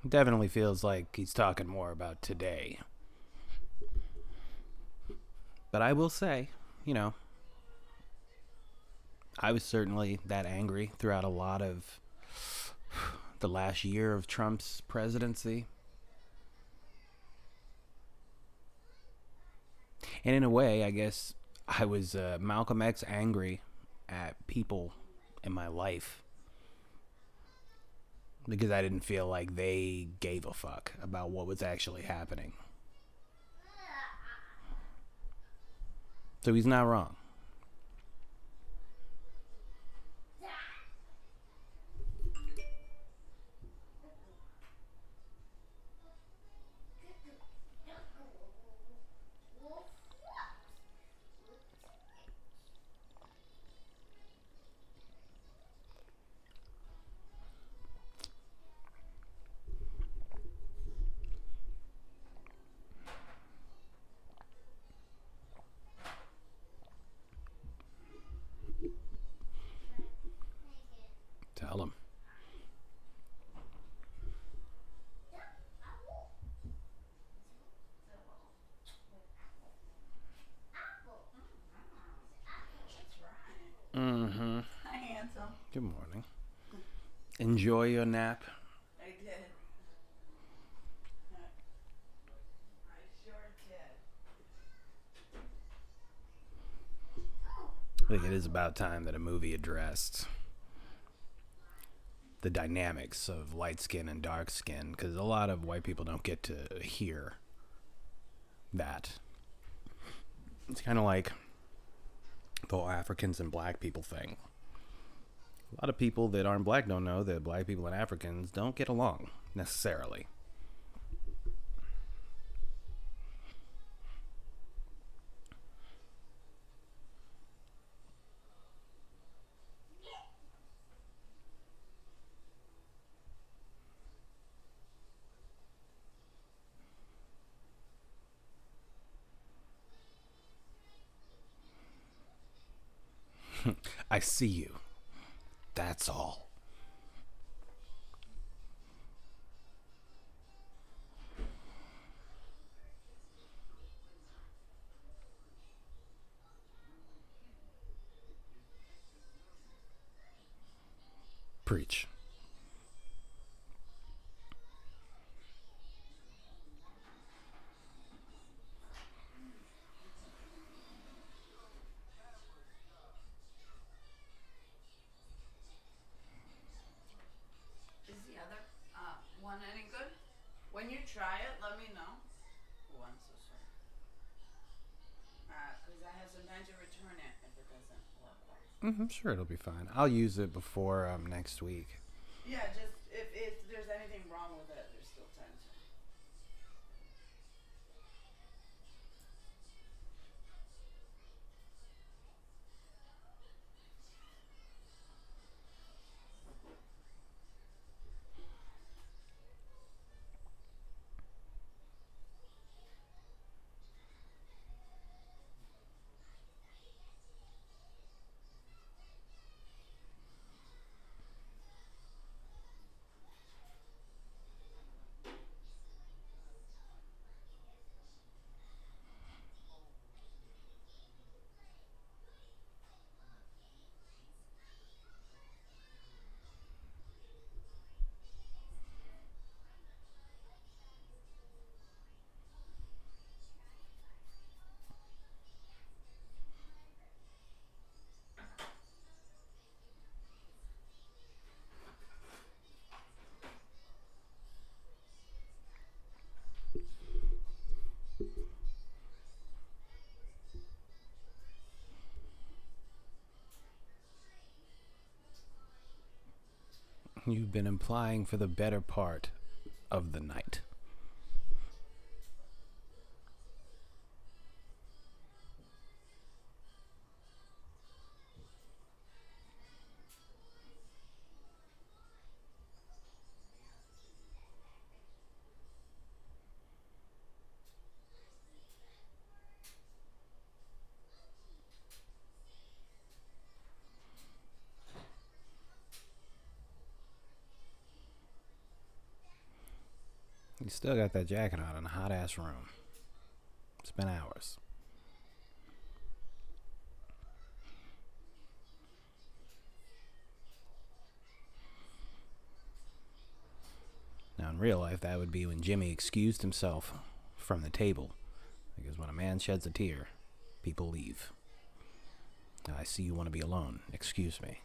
Speaker 2: Definitely feels like he's talking more about today. But I will say, you know, I was certainly that angry throughout a lot of the last year of Trump's presidency. And in a way, I guess I was uh, Malcolm X angry at people in my life because I didn't feel like they gave a fuck about what was actually happening. So he's not wrong. Tell him. Mm-hmm.
Speaker 1: Hi, handsome.
Speaker 2: Good morning. Enjoy your nap.
Speaker 1: I did. I sure did.
Speaker 2: I think it is about time that a movie addressed the dynamics of light skin and dark skin because a lot of white people don't get to hear that. It's kind of like the whole Africans and black people thing. A lot of people that aren't black don't know that black people and Africans don't get along necessarily. I see you. That's all. Preach.
Speaker 1: Is the other uh, one any good? When you try it, let me know. Oh, I'm so sorry. Because I have sometimes you return it if it doesn't work well.
Speaker 2: Mm-hmm, sure, it'll be fine. I'll use it before um, next week.
Speaker 1: Yeah, just
Speaker 2: You've been implying for the better part of the night. Still got that jacket on in a hot ass room. It's been hours. Now, in real life, that would be when Jimmy excused himself from the table. Because when a man sheds a tear, people leave. I see you want to be alone. Excuse me.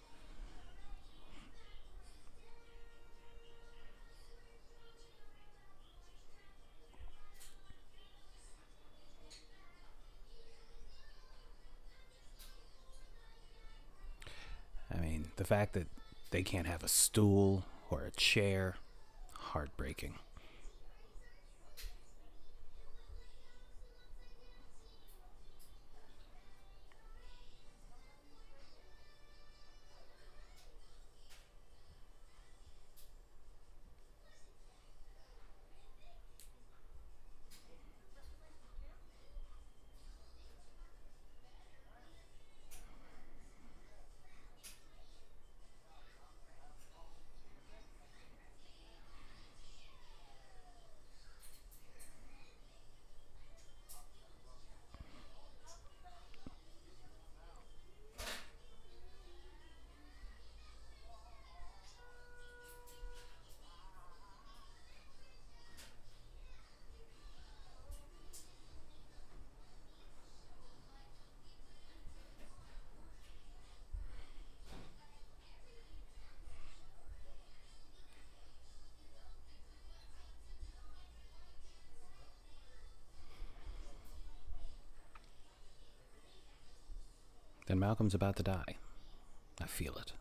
Speaker 2: The fact that they can't have a stool or a chair, heartbreaking. Malcolm's about to die. I feel it.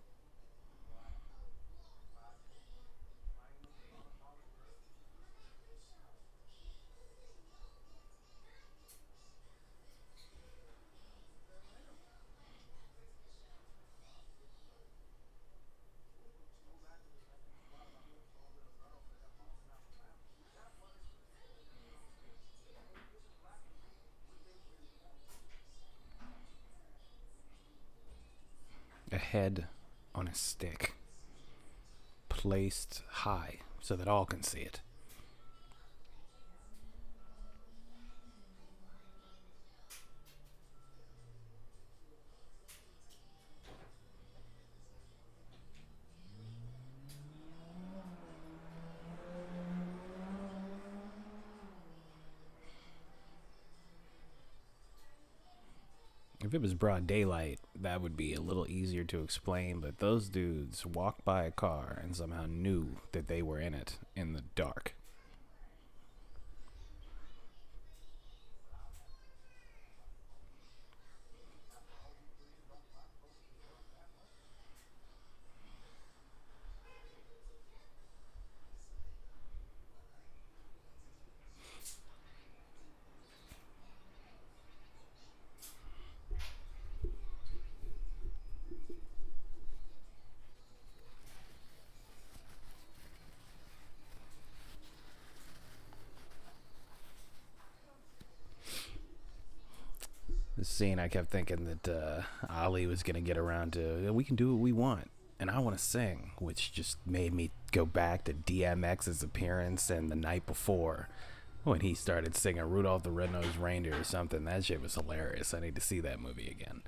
Speaker 2: Head on a stick, placed high so that all can see it. If it was broad daylight, that would be a little easier to explain, but those dudes walked by a car and somehow knew that they were in it in the dark. This scene, I kept thinking that uh, Ali was going to get around to, we can do what we want. And I want to sing, which just made me go back to DMX's appearance and the night before when he started singing Rudolph the Red-Nosed Reindeer or something. That shit was hilarious. I need to see that movie again.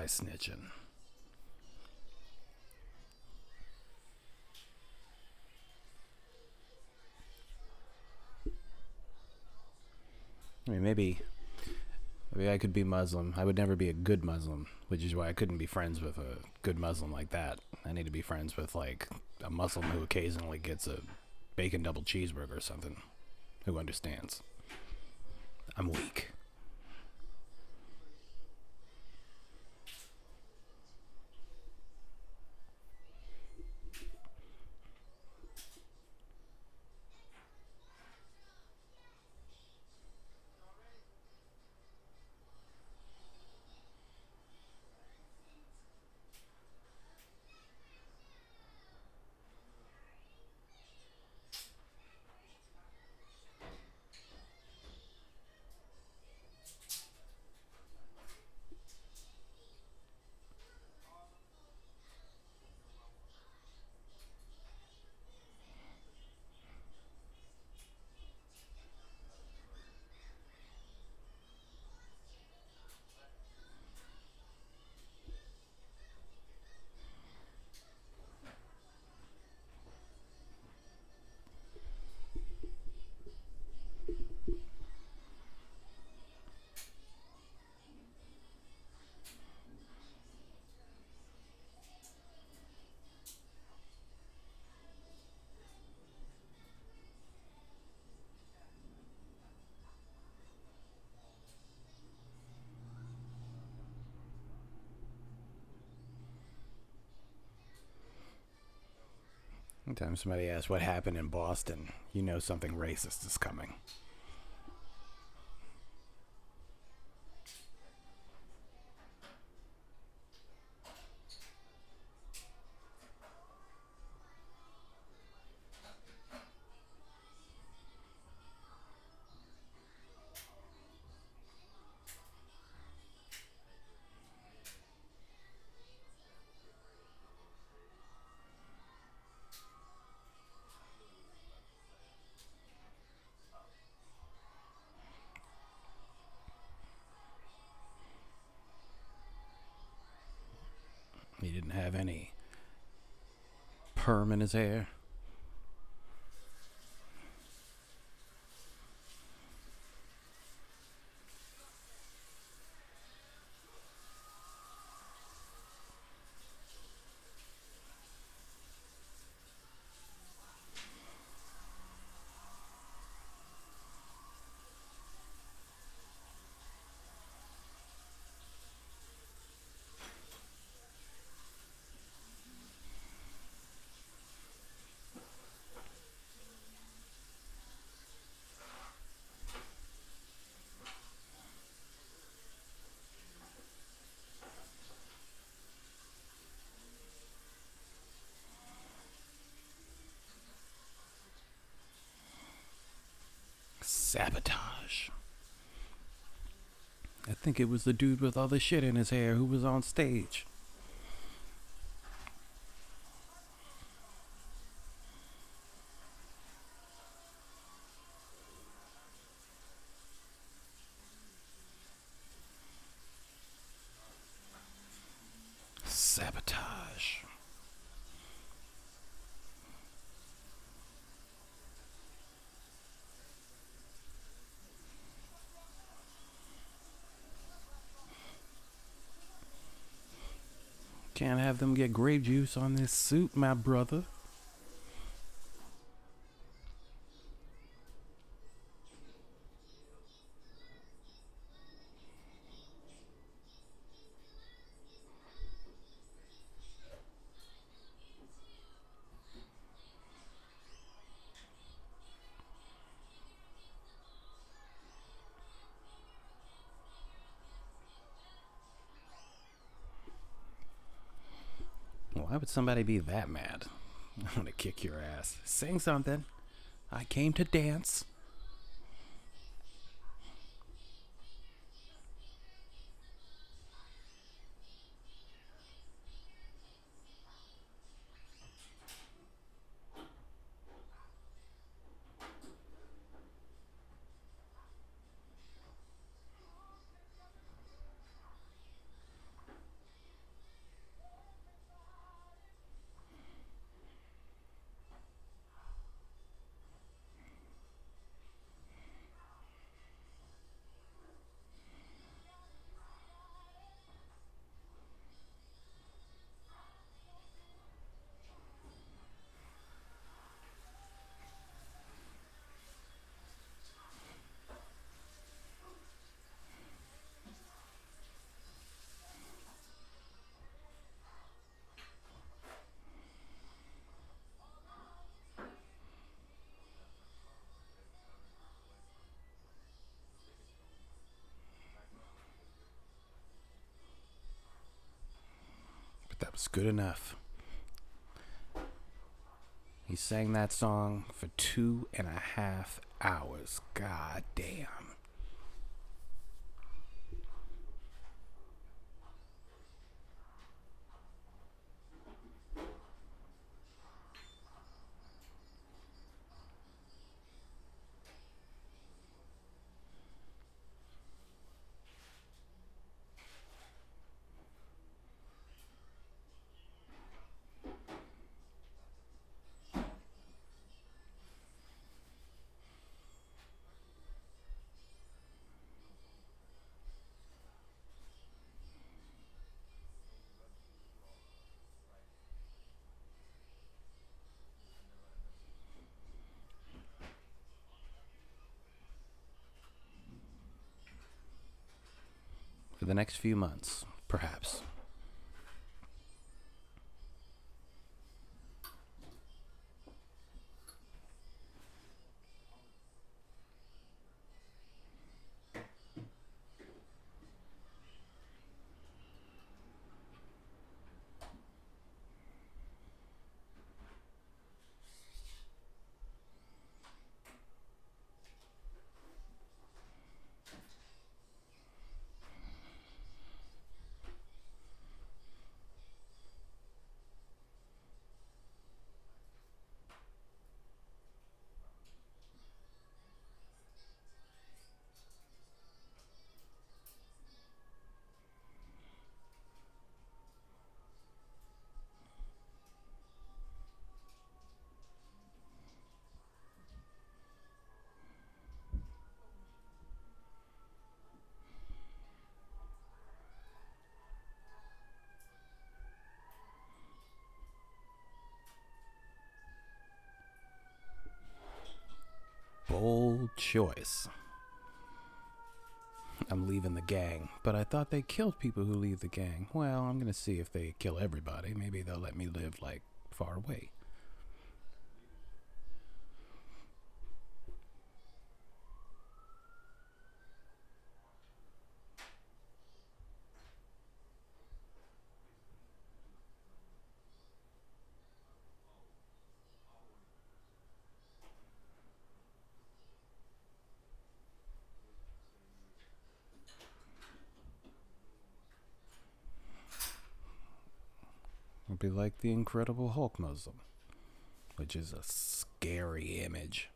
Speaker 2: Dry snitching. I mean, maybe, maybe I could be Muslim. I would never be a good Muslim, which is why I couldn't be friends with a good Muslim like that. I need to be friends with like a Muslim who occasionally gets a bacon double cheeseburger or something, who understands. I'm weak. Anytime somebody asks what happened in Boston, you know something racist is coming. In his hair. Sabotage. I think it was the dude with all the shit in his hair who was on stage. Sabotage. Can't have them get grape juice on this suit, my brother. Why would somebody be that mad? I'm gonna kick your ass. Sing something. I came to dance. Good enough. He sang that song for two and a half hours. God damn. For the next few months, perhaps. Choice. I'm leaving the gang, but I thought they killed people who leave the gang. Well, I'm gonna see if they kill everybody. Maybe they'll let me live, like, far away. Be like the Incredible Hulk Muslim, which is a scary image.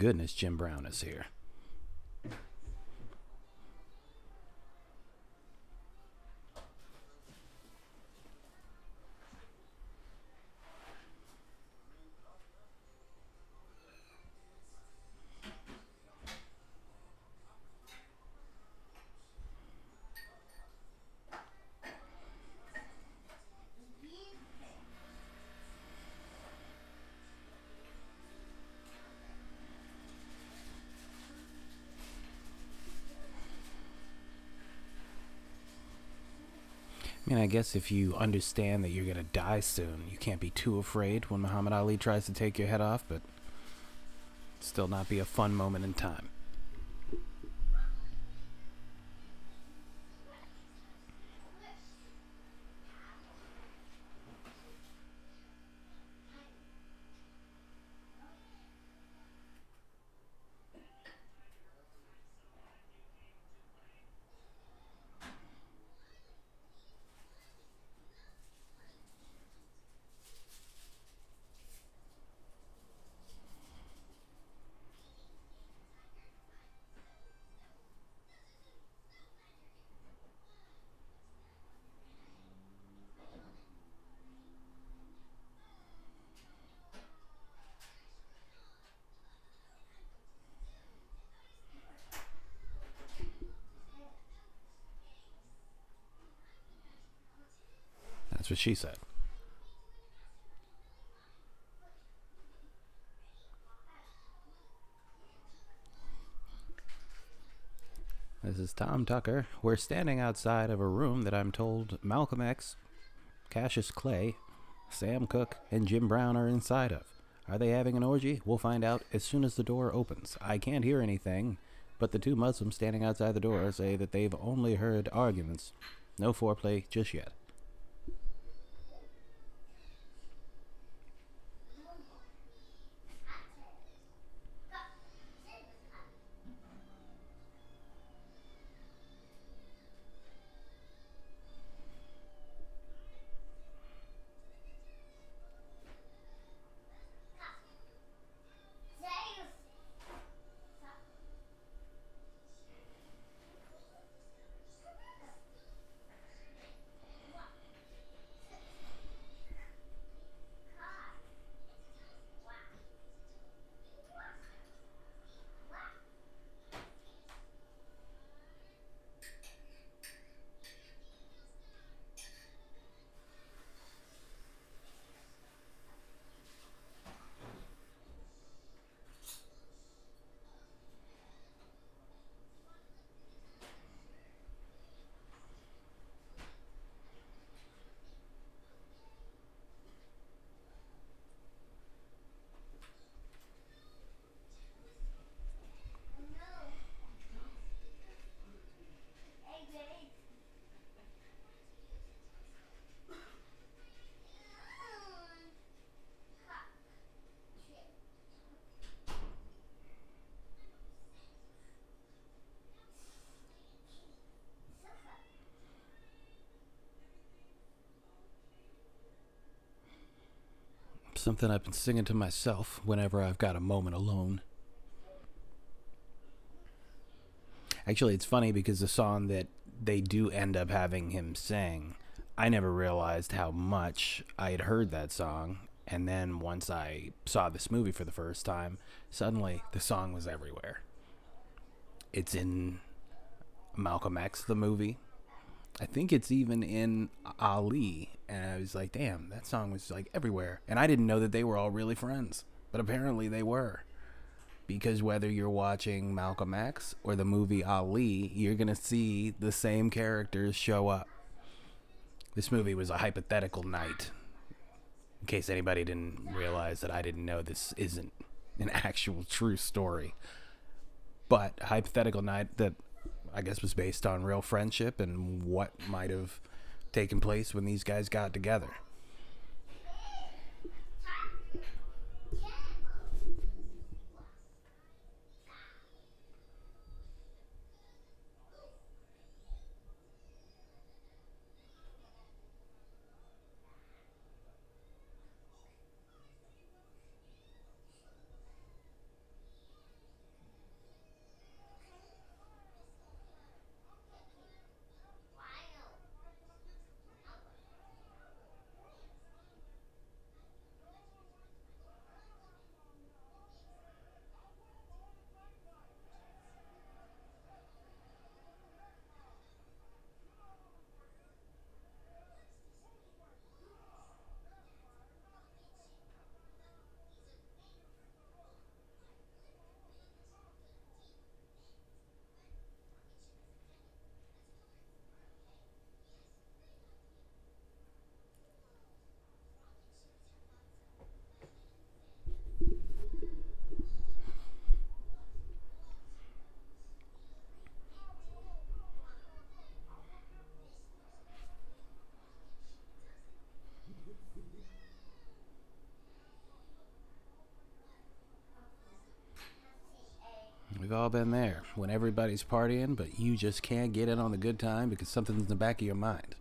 Speaker 2: Goodness Jim Brown is here. Guess if you understand that you're going to die soon, you can't be too afraid when Muhammad Ali tries to take your head off, but still not be a fun moment in time. That's what she said. This is Tom Tucker. We're standing outside of a room that I'm told Malcolm X, Cassius Clay, Sam Cooke, and Jim Brown are inside of. Are they having an orgy? We'll find out as soon as the door opens. I can't hear anything, but the two Muslims standing outside the door say that they've only heard arguments. No foreplay just yet. Something I've been singing to myself whenever I've got a moment alone. Actually, it's funny because the song that they do end up having him sing, I never realized how much I had heard that song. And then once I saw this movie for the first time, suddenly the song was everywhere. It's in Malcolm X, the movie. I think it's even in Ali. And I was like, damn, that song was like everywhere. And I didn't know that they were all really friends. But apparently they were because whether you're watching Malcolm X or the movie Ali, you're going to see the same characters show up. This movie was a hypothetical night. In case anybody didn't realize that I didn't know this isn't an actual true story. But hypothetical night that I guess was based on real friendship and what might have taken place when these guys got together. Been there when everybody's partying, but you just can't get in on the good time because something's in the back of your mind.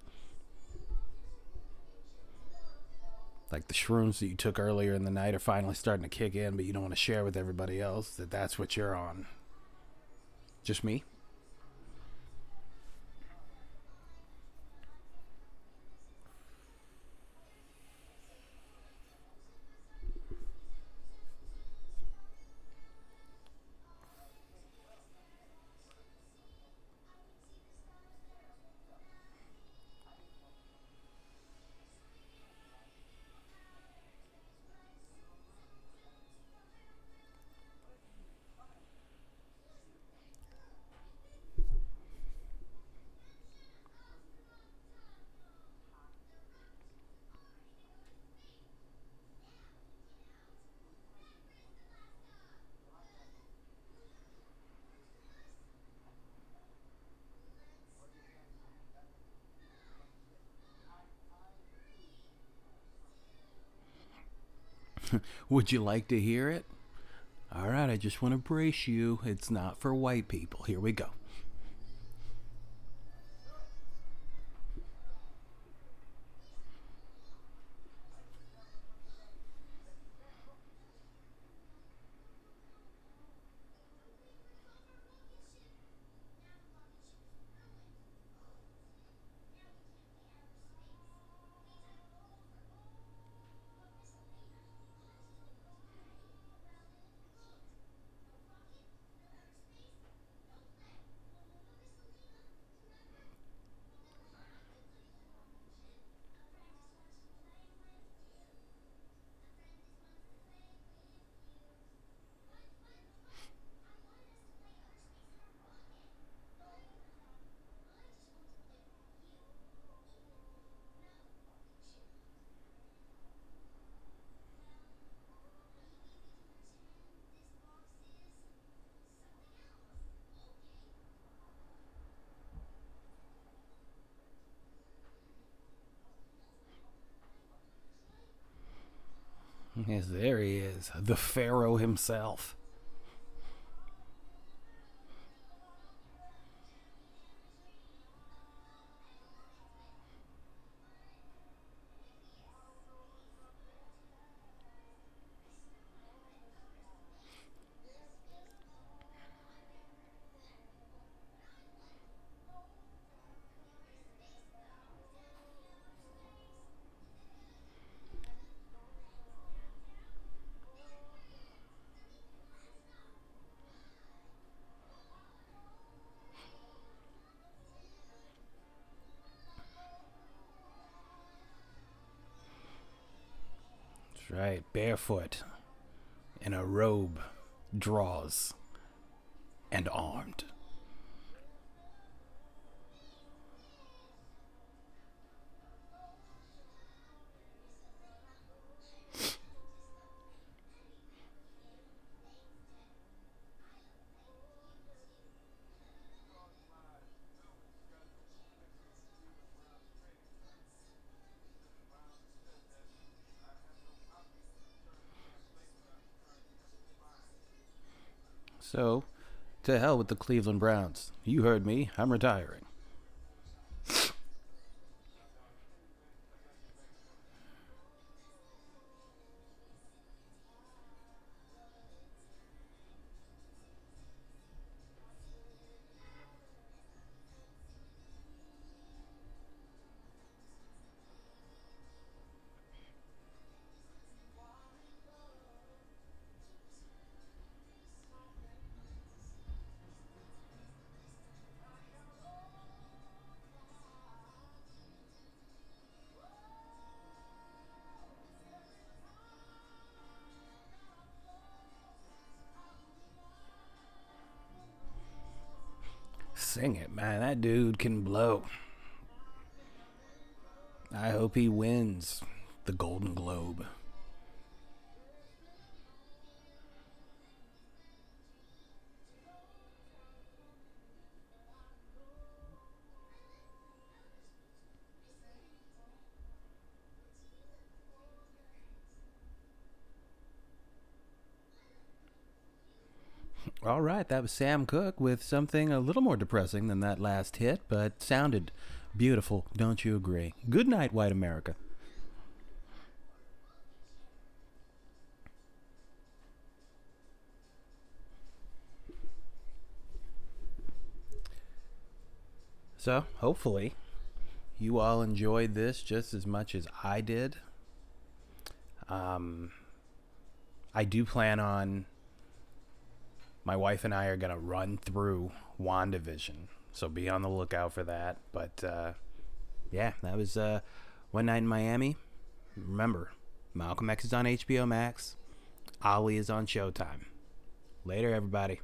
Speaker 2: Like the shrooms that you took earlier in the night are finally starting to kick in, but you don't want to share with everybody else that that's what you're on. Just me? Would you like to hear it? All right, I just want to brace you. It's not for white people. Here we go. Yes, there he is, the Pharaoh himself. Barefoot, in a robe, draws, and armed. So, to hell with the Cleveland Browns. You heard me. I'm retiring. Dude can blow. I hope he wins the Golden Globe. All right, that was Sam Cooke with something a little more depressing than that last hit, but sounded beautiful, don't you agree? Good night, white America. So, hopefully, you all enjoyed this just as much as I did. Um, I do plan on my wife and I are going to run through WandaVision. So be on the lookout for that. But uh, yeah, that was uh, One Night in Miami. Remember, Malcolm X is on HBO Max, Ali is on Showtime. Later, everybody.